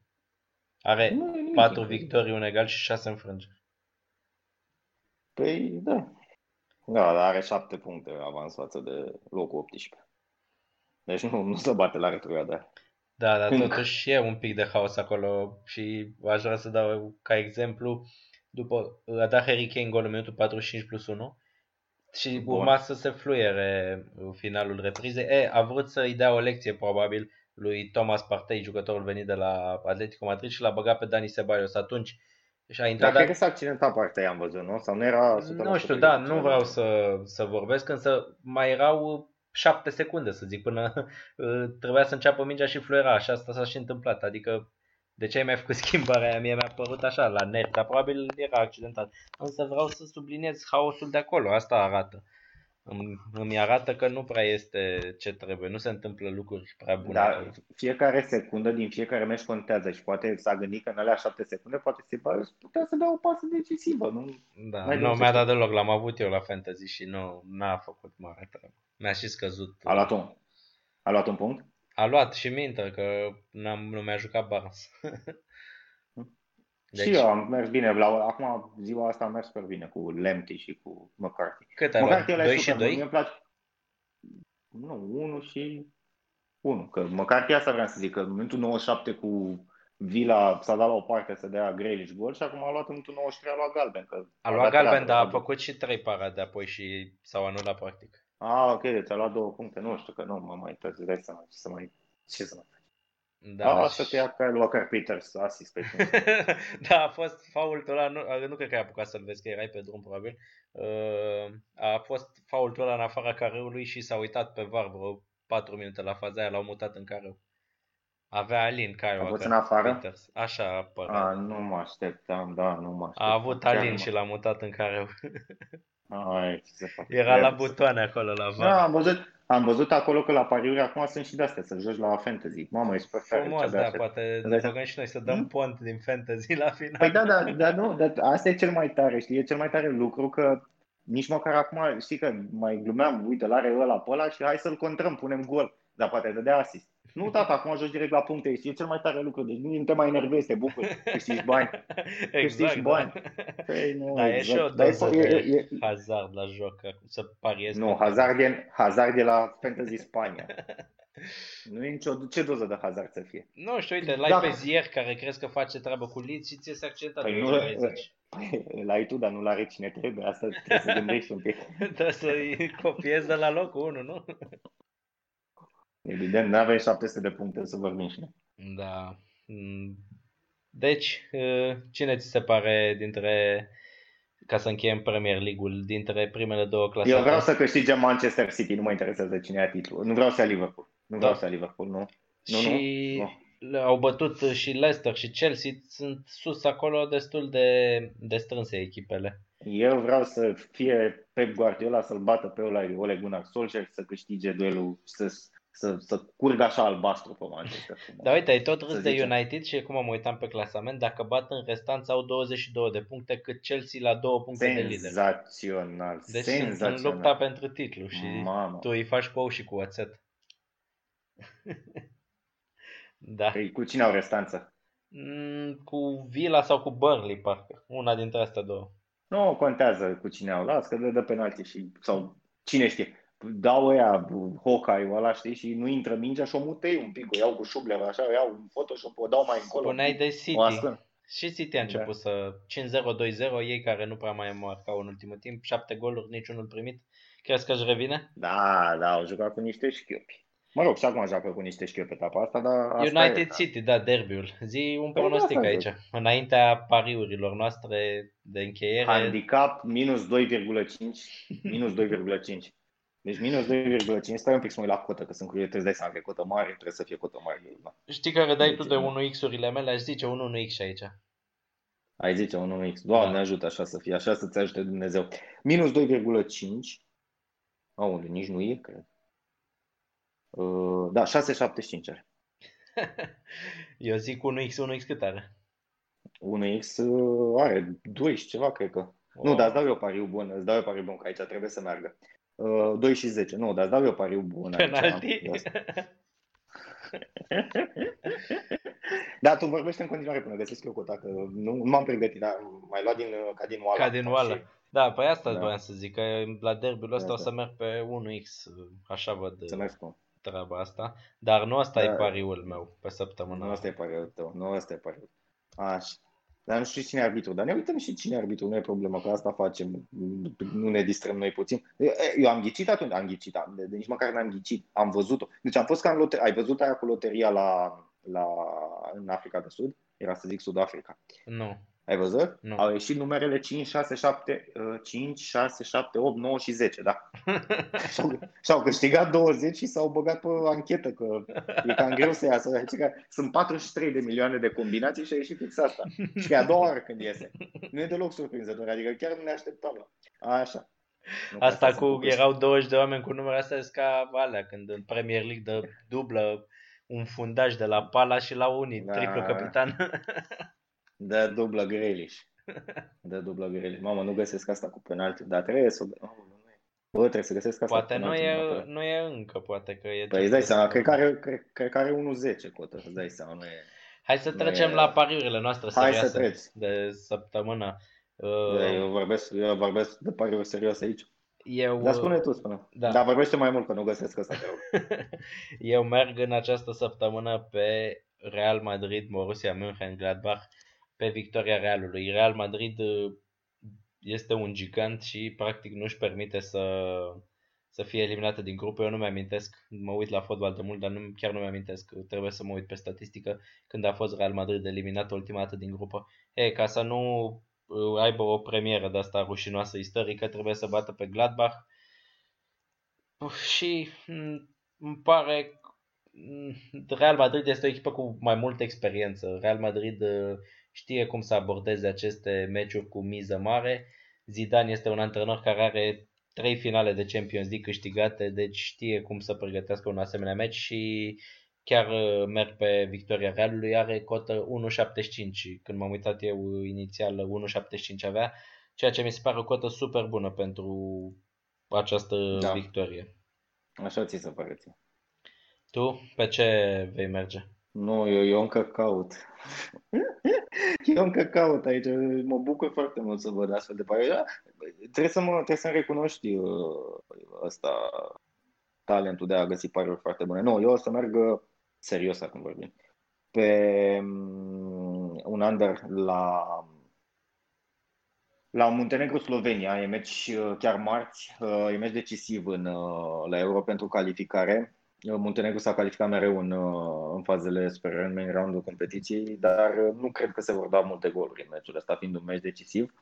Are Nu e nimic 4 incredibil. victorii, un egal și 6 înfrângeri. Păi, da. Da, dar are 7 puncte avans față de locul 18. Deci nu, nu se bate la retrograda. Da, dar Încă. totuși e un pic de haos acolo și aș vrea să dau ca exemplu, după a dat Harry Kane golul în minutul 45 plus 1 și Bun. urma să se fluiere finalul reprizei. E, a vrut să-i dea o lecție probabil lui Thomas Partey, jucătorul venit de la Atletico Madrid și l-a băgat pe Dani Ceballos atunci și a Dar intrat cred că s-a accidentat partea am văzut, nu? Sau nu era 100% nu știu, da, pregătit? nu vreau să, să vorbesc, însă mai erau șapte secunde, să zic, până uh, trebuia să înceapă mingea și fluiera și asta s-a și întâmplat. Adică, de ce ai mai făcut schimbarea aia? Mie mi-a părut așa, la net, dar probabil era accidentat. Însă vreau să subliniez haosul de acolo, asta arată. Îmi, îmi arată că nu prea este ce trebuie, nu se întâmplă lucruri prea bune. Dar acolo. fiecare secundă din fiecare meci contează și poate s-a gândit că în alea 7 secunde poate se putea să dea o pasă decisivă, nu? Da, N-ai de nu unde mi-a să dat deloc, l-am avut eu la fantasy și nu n-a făcut mare treabă. Mi-a și scăzut. A luat un, a luat un punct? A luat și minte că n-am, nu mi-a jucat Barnes. Deci... Și eu am mers bine. La, acum, ziua asta am mers super bine cu Lemty și cu McCarthy. Cât ai luat? McCarthy ăla e 2 și super bun. 2? Mie îmi place. Nu, 1 și 1. Că McCarthy asta vreau să zic, că în momentul 97 cu Vila s-a dat la o parte să dea Grealish gol și acum a luat în minutul 93 a luat galben. Că A luat dat galben, treabă, dar a dat- făcut și 3 parade apoi și s-au anulat practic. Ah, ok, deci a luat două puncte. Nu știu că nu mă mai trebuie dai seama ce să mai... Ce să mai faci? Da, Da, deci- asta te ia Kyle Walker Peters, asist pe tine. da, a fost faultul ăla, nu, nu cred că ai apucat să-l vezi, că erai pe drum probabil. Uh, a fost faultul ăla în afara careului și s-a uitat pe VAR vreo 4 minute la faza aia, l-au mutat în careu. Avea Alin Kyle A fost Walker în afară? Peters. Așa părea. Ah, nu mă așteptam, da, nu mă așteptam. A avut Chiar Alin nu și l-a mutat în careu. mă- Ai, ce să fac? Era la Trebuie să- butoane acolo la VAR. Da, am văzut, am văzut acolo că la pariuri acum sunt și de-astea, să joci la fantasy. Mamă, e super tare. Frumos, ce-abia da, aștept. poate Îți ne dai seama? băgăm și noi să dăm Hmm? pont din fantasy la final. Păi da, da, da, nu, dar asta e cel mai tare, știi, e cel mai tare lucru că nici măcar acum, știi că mai glumeam, uite, l-are ăla pe ăla și hai să-l contrăm, punem gol, dar poate dădea asist. Nu, tata, acum joci direct la puncte, știi, e cel mai tare lucru, deci nu te mai enervezi, te bucuri, câștigi bani. câștigi bani. Păi, nu, Da, e și o Dar e, doză e, de e, e, hazard la joc, să pariezi. nu, pe- hazard e, hazard e la Fantasy Spania. Nu e nicio, ce doză de hazard să fie? Nu știu, uite, l-ai Da. pe Zier care crezi că face treabă cu Leeds și ți se accidentat Păi de nu, 30. Păi, îl ai tu, dar nu l-are cine trebuie, asta trebuie să gândești un pic. Trebuie să-i copiezi de la locul 1, nu? Evident, nu avem 700 de puncte să vorbim și noi. Da. Mm. Deci, uh, cine ți se pare dintre, ca să încheiem Premier League-ul, dintre primele două clasate? Eu vreau să câștige Manchester City, nu mă interesează cine ia titlul. Nu vreau să ia Liverpool. Nu vreau Da. să ia Liverpool, nu. Nu, și nu. le- au bătut și Leicester și Chelsea, sunt sus acolo destul de, de strânse echipele. Eu vreau să fie Pep Guardiola să-l bată pe Ole Gunnar Solskjaer să câștige duelul și să, să, să curgă așa albastru pe Manchester. Dar uite, ai tot râs de zicem. United și cum mă uitam pe clasament, dacă bat în restant au 22 de puncte cât Chelsea la 2 puncte de lider. Senzațional. Deci senzațional. sunt în lupta pentru titlu și Mama. tu îi faci cu și cu oțet. da. Păi, cu cine au restanță? Mm, cu Villa sau cu Burnley, parcă. Una dintre astea două. Nu contează cu cine au, las că le dă penalti și, sau cine știe. Dau ăia Hawkeye-ul ăla, știi, și nu intră mingea și o mutei un pic, o iau cu șuble, așa, o iau un Photoshop, o dau mai încolo. Spuneai de City. Și City a început da. să 5-0-2-0, ei care nu prea mai marcau în ultimul timp, 7 goluri, niciunul primit. Crezi că își revine? Da, da, au jucat cu niște șchiopi. Mă rog, și acum joacă cu niște șchiuri pe etapa asta, dar asta United e, City, da, derbiul. Zi un păi pronostic da, aici, zic. înaintea pariurilor noastre de încheiere. Handicap minus 2,5, minus 2,5. Deci minus 2,5, stai un pic să mă uit la cotă, că sunt curios, trebuie să dai seama că e cotă mare, trebuie să fie cotă mare. Da. Știi care dai tu de 1x-urile mele? Aș zice 1x aici. Ai zice 1x. Doamne da. ajută așa să fie, așa să-ți ajute Dumnezeu. Minus 2,5. Aole, nici nu e, cred. Uh, da, 6,75 are. Eu zic 1x, 1x cât are? 1x uh, are 2 și ceva, cred că. Wow. Nu, dar îți dau eu pariu bun, îți dau eu pariu bun, că aici trebuie să meargă. Uh, 2 și 10, nu, dar îți dau eu pariu bun Penalti? aici. da, tu vorbești în continuare până găsesc eu cota, că nu, nu m-am pregătit, dar mai luat din, ca din oală. Ca din oală. Și... Da, păi asta da. voiam să zic, că la derbiul ăsta da, o să merg pe 1x, așa văd. Să mergi cu treaba asta, dar nu asta da. e pariul meu pe săptămâna. Nu asta e pariul tău, nu asta e pariul. Așa. Dar nu știu cine e arbitru, dar ne uităm și cine e arbitru, nu e problemă, că asta facem, nu ne distrăm noi puțin. Eu am ghicit atunci, am ghicit, de, de nici măcar n-am ghicit, am văzut-o. Deci am fost ca în loterie, ai văzut aia cu loteria la, la, în Africa de Sud? Era să zic Sud-Africa. Nu. Ai văzut? Nu. Au ieșit numerele 5, 6, 7, 5, 6, 7, 8, 9 și 10, da. și-au, și-au câștigat 20 și s-au băgat pe anchetă, că e cam greu să iasă. Deci că sunt 43 de milioane de combinații și a ieșit fix asta. Și e a doua oară când iese. Nu e deloc surprinzător, adică chiar nu ne așteptam la. Așa. Nu asta cu, erau 20 de oameni cu numele astea ca alea, când în Premier League dă dublă un fundaj de la Pala și la unii, da. triplu capitan. De dublă Grealish. De dublă Grealish. Mamă, nu găsesc asta cu penalti, dar trebuie să... Oh, Bă, trebuie să găsesc asta Poate nu e, nu e încă, poate că e... Păi îți dai seama, cred că are, cred, cred că are 1-10 cotă, îți dai seama, nu e... Hai să trecem e... la pariurile noastre serioase Hai să treci. de săptămână. Uh... Eu, vorbesc, eu vorbesc de pariuri serioase aici. Eu, Dar spune tu, spune. Da. Dar vorbește mai mult, că nu găsesc asta, Eu merg în această săptămână pe Real Madrid, Borussia Mönchengladbach pe victoria Realului. Real Madrid uh, este un gigant și practic nu își permite să, să fie eliminată din grupă. Eu nu mi-amintesc, mă uit la fotbal de mult, dar nu, chiar nu mi-amintesc, trebuie să mă uit pe statistică când a fost Real Madrid eliminat ultima dată din grupă. E, ca să nu uh, aibă o premieră de asta rușinoasă istorică, trebuie să bată pe Gladbach. Și mm, îmi pare mm, Real Madrid este o echipă cu mai multă experiență. Real Madrid uh, știe cum să abordeze aceste meciuri cu miză mare. Zidane este un antrenor care are trei finale de Champions League câștigate, deci știe cum să pregătească un asemenea meci și chiar uh, merg pe victoria Realului, are cotă 1.75, când m-am uitat eu inițial 1.75 avea, ceea ce mi se pare o cotă super bună pentru această da. victorie. Așa ți se pare ție. Tu pe ce vei merge? Nu, eu, eu încă caut. eu încă caut aici. Mă bucur foarte mult să văd astfel de pare. Da, trebuie, să mă, trebuie să-mi recunoști uh, ăsta, talentul de a găsi pariuri foarte bune. Nu, eu o să merg uh, serios acum vorbim. Pe um, un under la la Muntenegru-Slovenia, e meci uh, chiar marți, e meci decisiv în, la Euro pentru calificare. Muntenegru s-a calificat mereu în, uh, în fazele super în main round competiției, dar uh, nu cred că se vor da multe goluri în meciul ăsta, fiind un meci decisiv.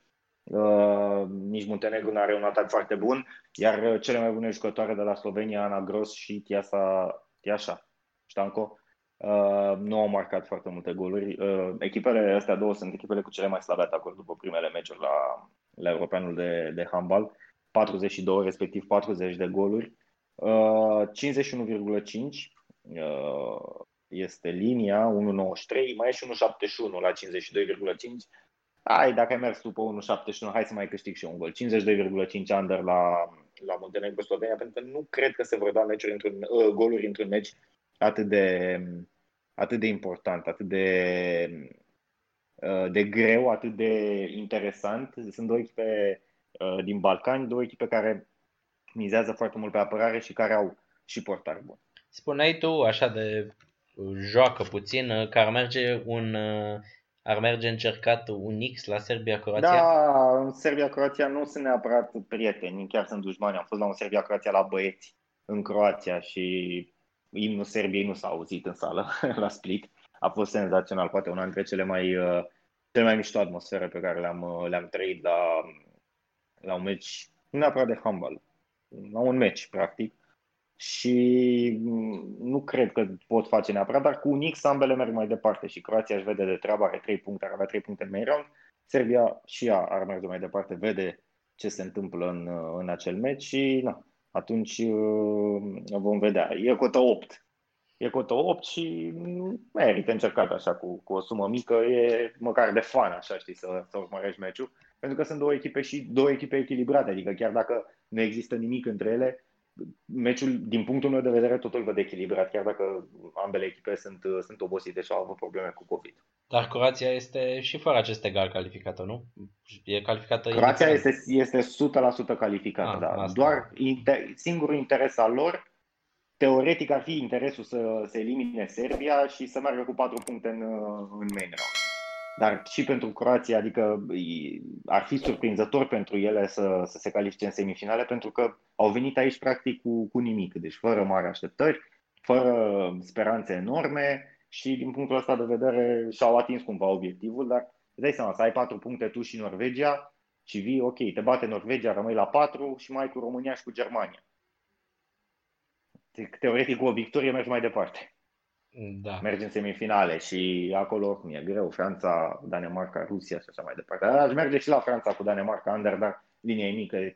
Uh, nici Muntenegru nu are un atac foarte bun, iar uh, cele mai bune jucătoare de la Slovenia, Ana Gros și Tiasa, Tiasa Ștanco, uh, nu au marcat foarte multe goluri. Uh, echipele astea două sunt echipele cu cele mai slabe atacuri după primele meciuri la, la Europeanul de, de handbal, 42 respectiv 40 de goluri, uh, 51,5 uh, este linia, 1,93, mai e și 1,71 la 52,5. Hai, dacă ai mers tu pe 1,71, hai să mai câștig și un gol. 52,5 under la, la Montenegro Slovenia, pentru că nu cred că se vor da meciuri într-un, uh, goluri într-un meci atât de, atât de important, atât de, uh, de greu, atât de interesant. Sunt două echipe uh, din Balcani, două echipe care mizează foarte mult pe apărare și care au și portari buni. Spuneai tu așa de joacă puțin, că ar merge un ar merge încercat un X la Serbia-Croația? Da, în Serbia-Croația nu sunt neapărat prieteni, chiar sunt dușmani. Am fost la un Serbia-Croația la băieți în Croația și imnul Serbiei nu s-a auzit în sală la Split. A fost senzațional, poate una dintre cele mai, uh, cele mai mișto atmosfere pe care le-am, uh, le-am trăit la, la un meci, nu neapărat de handball, la un meci, practic. Și mm, nu cred că pot face neapărat, dar cu un X ambele merg mai departe și Croația își vede de treabă, are 3 puncte, ar avea 3 puncte în main round. Serbia și ea ar merge mai departe, vede ce se întâmplă în, în acel meci și na, atunci uh, vom vedea. E cotă 8. E cotă 8 și merită încercat așa cu, cu o sumă mică, e măcar de fan așa, știi, să, să urmărești meciul. Pentru că sunt două echipe și două echipe echilibrate, adică chiar dacă nu există nimic între ele, meciul, din punctul meu de vedere, totul văd echilibrat, chiar dacă ambele echipe sunt, sunt obosite și au avut probleme cu COVID. Dar Croația este și fără acest egal calificată, nu? E calificată Croația este, este 100% calificată, ah, da. Asta. Doar inter, singurul interes al lor, teoretic ar fi interesul să se elimine Serbia și să meargă cu 4 puncte în, în main round. Dar și pentru Croația, adică ar fi surprinzător pentru ele să, să se califice în semifinale, pentru că au venit aici practic cu, cu nimic, deci fără mari așteptări, fără speranțe enorme și din punctul ăsta de vedere și-au atins cumva obiectivul, dar îți dai seama, să ai patru puncte tu și Norvegia și vii, ok, te bate Norvegia, rămâi la patru și mai cu România și cu Germania. Teoretic, cu o victorie mergi mai departe. Da. Mergi în semifinale și acolo mi-e greu, Franța, Danemarca, Rusia și așa mai departe. Aș merge și la Franța cu Danemarca, under, dar linia e mică, e 4-6,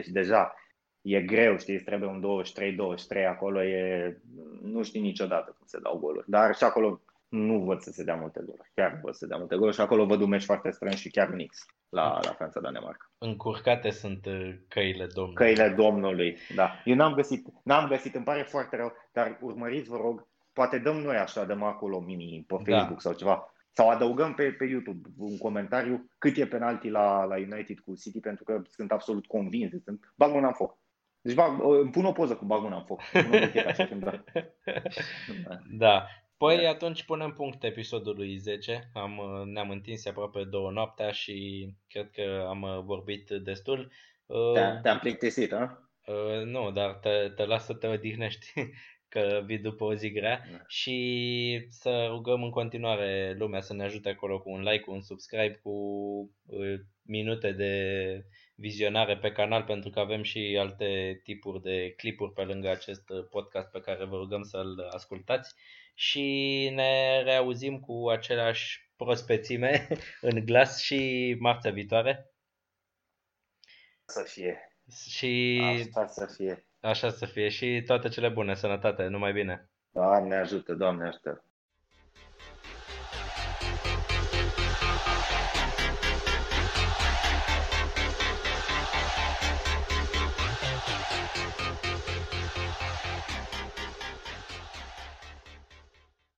4-7 și deja e greu, știi, îți trebuie un 23-23, acolo e, nu știi niciodată cum se dau goluri. Dar și acolo nu văd să se dea multe goluri, chiar nu văd să se dea multe goluri și acolo văd un meci foarte strâns și chiar nix la, la Franța-Danemarca. Încurcate sunt uh, căile Domnului. Căile Domnului, da. Eu n-am găsit, n-am găsit, îmi pare foarte rău, dar urmăriți, vă rog, poate dăm noi așa, dăm acolo mini pe da. Facebook da. sau ceva, sau adăugăm pe, pe YouTube un comentariu cât e penalti la, la United cu City, pentru că sunt absolut convins. Sunt, bag mâna în foc. Deci bag, îmi pun o poză cu bag mâna în foc. așa când da. da. Păi da. atunci punem punct episodului 10. Am, ne-am întins aproape două noaptea și cred că am vorbit destul. Te-am, te-am plictisit, a? Uh, nu, dar te, te las să te odihnești că vii după o zi grea da. și să rugăm în continuare lumea să ne ajute acolo cu un like, cu un subscribe, cu uh, minute de vizionare pe canal pentru că avem și alte tipuri de clipuri pe lângă acest podcast pe care vă rugăm să-l ascultați și ne reauzim cu aceleași prospețime în glas și marțea viitoare. Să fie. Și Asta să fie. Așa să fie și toate cele bune, sănătate, numai bine. Doamne ajută, Doamne ajută.